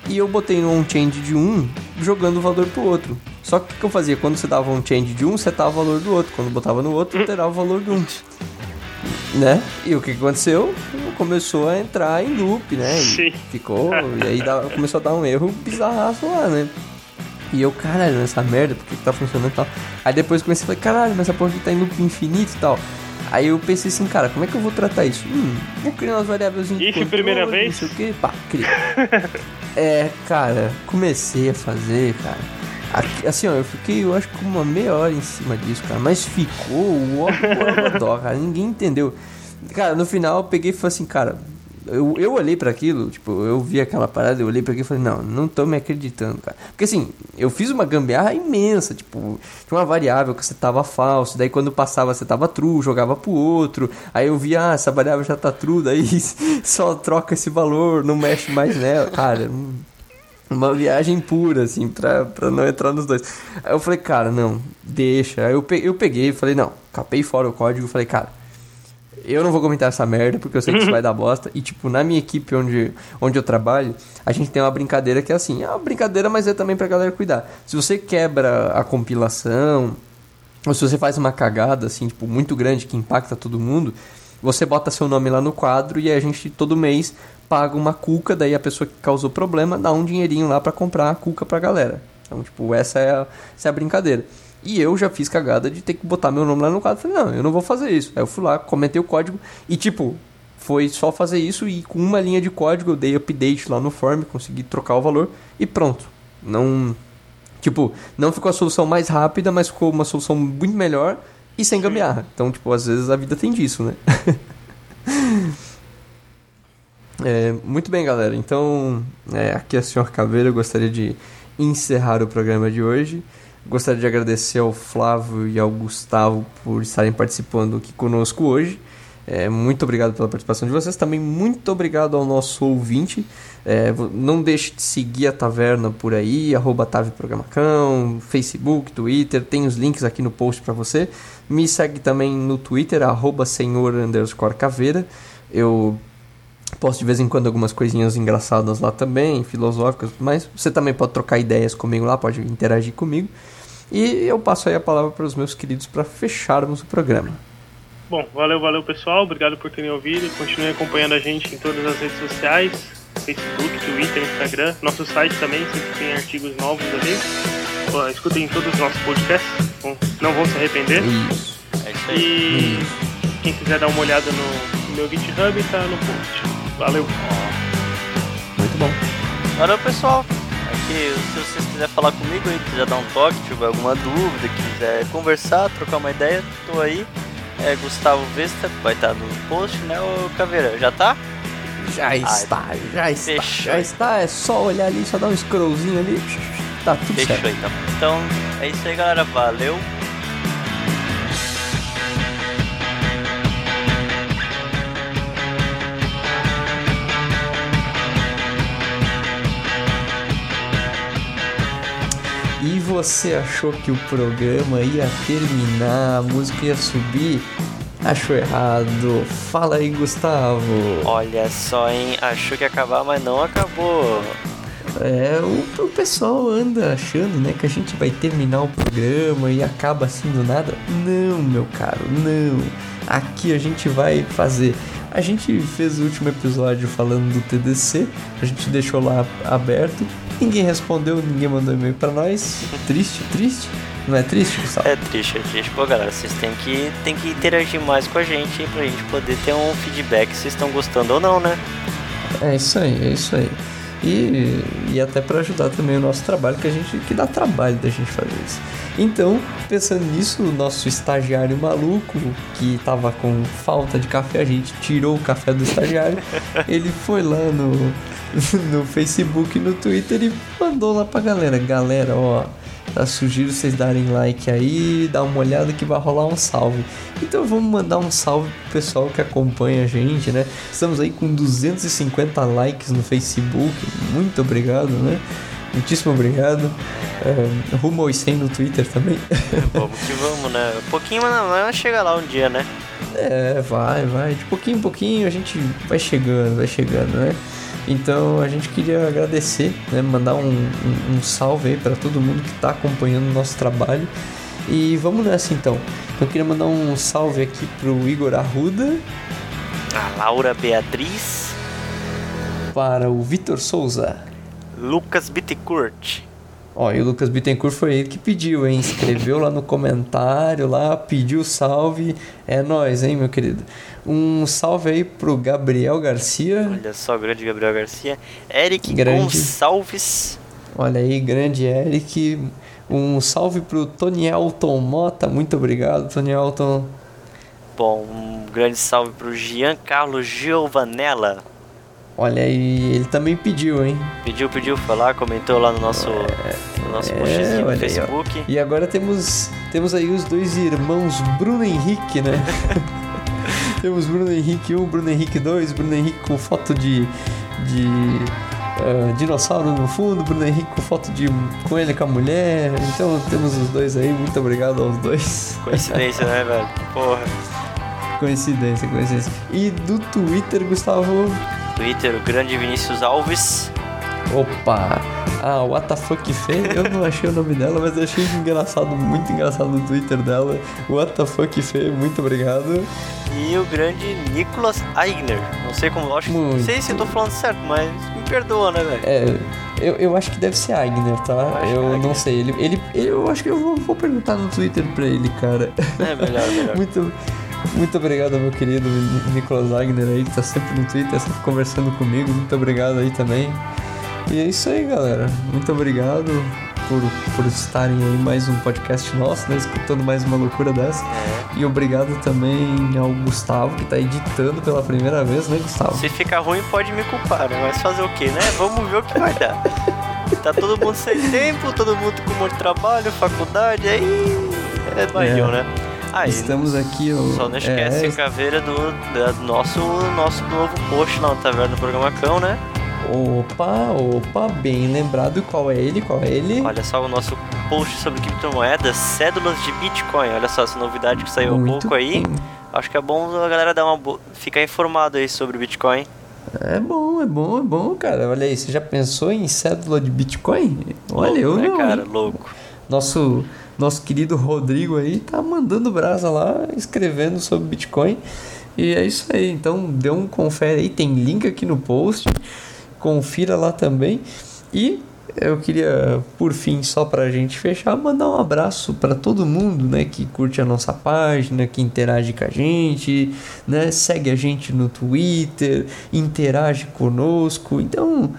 e eu botei no on-change de um, jogando o valor pro outro. Só que o que eu fazia? Quando você dava um change de um, setava o valor do outro. Quando botava no outro, alterava o valor do um. Né? E o que aconteceu? Começou a entrar em loop, né? E Sim. ficou. e aí dá, começou a dar um erro bizarraço lá, né? E eu, caralho, essa merda, por que, que tá funcionando e tal? Aí depois comecei a falar, caralho, mas essa porra aqui tá em loop infinito e tal. Aí eu pensei assim, cara, como é que eu vou tratar isso? Hum, vou criar umas variáveis em If primeira vez? Não sei o que, pá, cria. é, cara, comecei a fazer, cara. Assim, ó, eu fiquei, eu acho que uma meia hora em cima disso, cara. Mas ficou o dó, cara. Ninguém entendeu. Cara, no final eu peguei e falei assim, cara. Eu, eu olhei para aquilo, tipo, eu vi aquela parada, eu olhei para aquilo e falei, não, não tô me acreditando, cara. Porque assim, eu fiz uma gambiarra imensa, tipo, tinha uma variável que você tava falso, daí quando passava você tava true, jogava pro outro, aí eu vi, ah, essa variável já tá true, daí só troca esse valor, não mexe mais nela, cara uma viagem pura, assim, pra, pra não entrar nos dois. Aí eu falei, cara, não, deixa. Aí eu peguei, eu peguei falei, não, capei fora o código falei, cara, eu não vou comentar essa merda porque eu sei que isso vai dar bosta. E, tipo, na minha equipe onde, onde eu trabalho, a gente tem uma brincadeira que é assim, é uma brincadeira, mas é também pra galera cuidar. Se você quebra a compilação, ou se você faz uma cagada, assim, tipo, muito grande que impacta todo mundo, você bota seu nome lá no quadro e a gente todo mês paga uma cuca, daí a pessoa que causou problema dá um dinheirinho lá para comprar a cuca pra galera. Então, tipo, essa é, a, essa é a brincadeira. E eu já fiz cagada de ter que botar meu nome lá no quadro. Falei, não, eu não vou fazer isso. Aí eu fui lá, comentei o código e, tipo, foi só fazer isso e com uma linha de código eu dei update lá no form, consegui trocar o valor e pronto. Não. Tipo, não ficou a solução mais rápida, mas ficou uma solução muito melhor e sem gambiarra. Então, tipo, às vezes a vida tem disso, né? É, muito bem, galera. Então, é, aqui é o Sr. Caveira. Eu gostaria de encerrar o programa de hoje. Gostaria de agradecer ao Flávio e ao Gustavo por estarem participando aqui conosco hoje. É, muito obrigado pela participação de vocês. Também muito obrigado ao nosso ouvinte. É, não deixe de seguir a Taverna por aí, arroba Facebook, Twitter. Tem os links aqui no post para você. Me segue também no Twitter, arroba senhor caveira. Eu Posto de vez em quando algumas coisinhas engraçadas lá também, filosóficas, mas você também pode trocar ideias comigo lá, pode interagir comigo. E eu passo aí a palavra para os meus queridos para fecharmos o programa. Bom, valeu, valeu pessoal, obrigado por terem ouvido. Continue acompanhando a gente em todas as redes sociais: Facebook, Twitter, Instagram. Nosso site também, sempre tem artigos novos ali. Pô, escutem todos os nossos podcasts, não vão se arrepender. Isso. É isso aí. E quem quiser dar uma olhada no meu GitHub, tá no post. Valeu. Muito bom. Valeu, pessoal. Aqui, se vocês quiserem falar comigo aí, quiser dar um toque, tiver alguma dúvida, quiser conversar, trocar uma ideia, tô aí. É Gustavo Vesta, vai estar tá no post, né, ô Caveira? Já tá? Já está, já está. Fechou. Já está, é só olhar ali, só dar um scrollzinho ali. Tá tudo Fechou, certo. então. Então, é isso aí, galera. Valeu. E você achou que o programa ia terminar, a música ia subir? Achou errado. Fala aí, Gustavo. Olha só, hein? Achou que ia acabar, mas não acabou. É, o, o pessoal anda achando, né, que a gente vai terminar o programa e acaba assim do nada. Não, meu caro, não. Aqui a gente vai fazer. A gente fez o último episódio falando do TDC, a gente deixou lá aberto. Ninguém respondeu, ninguém mandou e-mail pra nós. Triste, triste. Não é triste, Gustavo? É triste, é triste. Pô, galera, vocês têm que, têm que interagir mais com a gente pra gente poder ter um feedback se vocês estão gostando ou não, né? É isso aí, é isso aí. E, e até para ajudar também o nosso trabalho, que a gente que dá trabalho da gente fazer isso. Então, pensando nisso, o nosso estagiário maluco, que tava com falta de café, a gente tirou o café do estagiário, ele foi lá no, no Facebook, no Twitter e mandou lá pra galera, galera, ó, Tá? Sugiro vocês darem like aí, dar uma olhada que vai rolar um salve. Então vamos mandar um salve pro pessoal que acompanha a gente, né? Estamos aí com 250 likes no Facebook. Muito obrigado, né? Muitíssimo obrigado. É, rumo aos 100 no Twitter também. Vamos que vamos, né? Um pouquinho, mas chega lá um dia, né? É, vai, vai. De pouquinho em pouquinho a gente vai chegando, vai chegando, né? Então a gente queria agradecer, né, mandar um, um, um salve aí para todo mundo que está acompanhando o nosso trabalho. E vamos nessa então. Eu queria mandar um salve aqui pro Igor Arruda. A Laura Beatriz. Para o Vitor Souza. Lucas Bittencourt. Ó, e o Lucas Bittencourt foi ele que pediu, hein? Escreveu lá no comentário, lá, pediu salve. É nós, hein, meu querido? Um salve aí pro Gabriel Garcia. Olha só, grande Gabriel Garcia. Eric grande. Gonçalves. Olha aí, grande Eric. Um salve pro Tony Elton Mota. Muito obrigado, Tony Elton. Bom, um grande salve pro Giancarlo Giovanella. Olha aí, ele também pediu, hein? Pediu, pediu, foi lá, comentou lá no nosso, é, no nosso é, postzinho no Facebook. Aí, e agora temos, temos aí os dois irmãos Bruno Henrique, né? temos Bruno Henrique 1, Bruno Henrique 2, Bruno Henrique com foto de, de uh, dinossauro no fundo, Bruno Henrique com foto de coelho com a mulher. Então temos os dois aí, muito obrigado aos dois. Coincidência, né, velho? Porra. Coincidência, coincidência. E do Twitter, Gustavo? Twitter, o grande Vinícius Alves. Opa! Ah, What the fuck Fê? Eu não achei o nome dela, mas achei engraçado, muito engraçado no Twitter dela. What the fuck Fê, muito obrigado. E o grande Nicolas Eigner. Não sei como, acho muito. Não sei se eu tô falando certo, mas me perdoa, né, velho? É. Eu, eu acho que deve ser Eigner, tá? Eu, eu não sei. Ele, ele, ele, eu acho que eu vou, vou perguntar no Twitter pra ele, cara. É melhor, melhor. muito. Muito obrigado, meu querido Nicolas Wagner aí, que tá sempre no Twitter, sempre conversando comigo. Muito obrigado aí também. E é isso aí, galera. Muito obrigado por, por estarem aí mais um podcast nosso, né? Escutando mais uma loucura dessa. É. E obrigado também ao Gustavo, que tá editando pela primeira vez, né, Gustavo? Se ficar ruim, pode me culpar, né? Mas fazer o quê, né? Vamos ver o que vai dar. Tá todo mundo sem tempo, todo mundo com de trabalho, faculdade, aí é barril, é. né? Ah, Estamos aqui. O, só não esquece é, a caveira do, do nosso, nosso novo post lá no Taverna do Programa Cão, né? Opa, opa, bem lembrado. Qual é ele? Qual é ele? Olha só o nosso post sobre criptomoedas, cédulas de Bitcoin. Olha só essa novidade que saiu Muito há pouco aí. Acho que é bom a galera dar uma bo... ficar informado aí sobre o Bitcoin. É bom, é bom, é bom, cara. Olha aí, você já pensou em cédula de Bitcoin? Olha, louco, eu né, não. cara, louco. Nosso nosso querido Rodrigo aí tá mandando brasa lá, escrevendo sobre Bitcoin. E é isso aí. Então, dê um confere aí, tem link aqui no post. Confira lá também. E eu queria, por fim, só pra gente fechar, mandar um abraço para todo mundo, né, que curte a nossa página, que interage com a gente, né, segue a gente no Twitter, interage conosco. Então,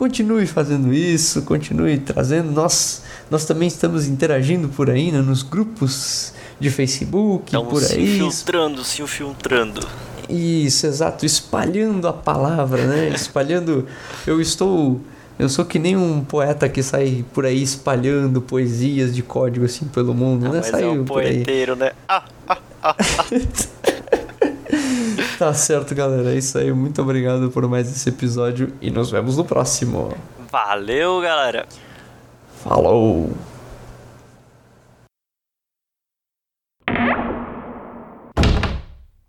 continue fazendo isso, continue trazendo. Nós, nós também estamos interagindo por aí, né, nos grupos de Facebook, Estamos por aí. Se infiltrando, se infiltrando. Isso, exato, espalhando a palavra, né? Espalhando. Eu estou. Eu sou que nem um poeta que sai por aí espalhando poesias de código assim pelo mundo, né? Mas Saiu é um poeteiro, né? Ah, ah, ah, ah. Tá certo, galera. É isso aí. Muito obrigado por mais esse episódio e nos vemos no próximo. Valeu, galera. Falou.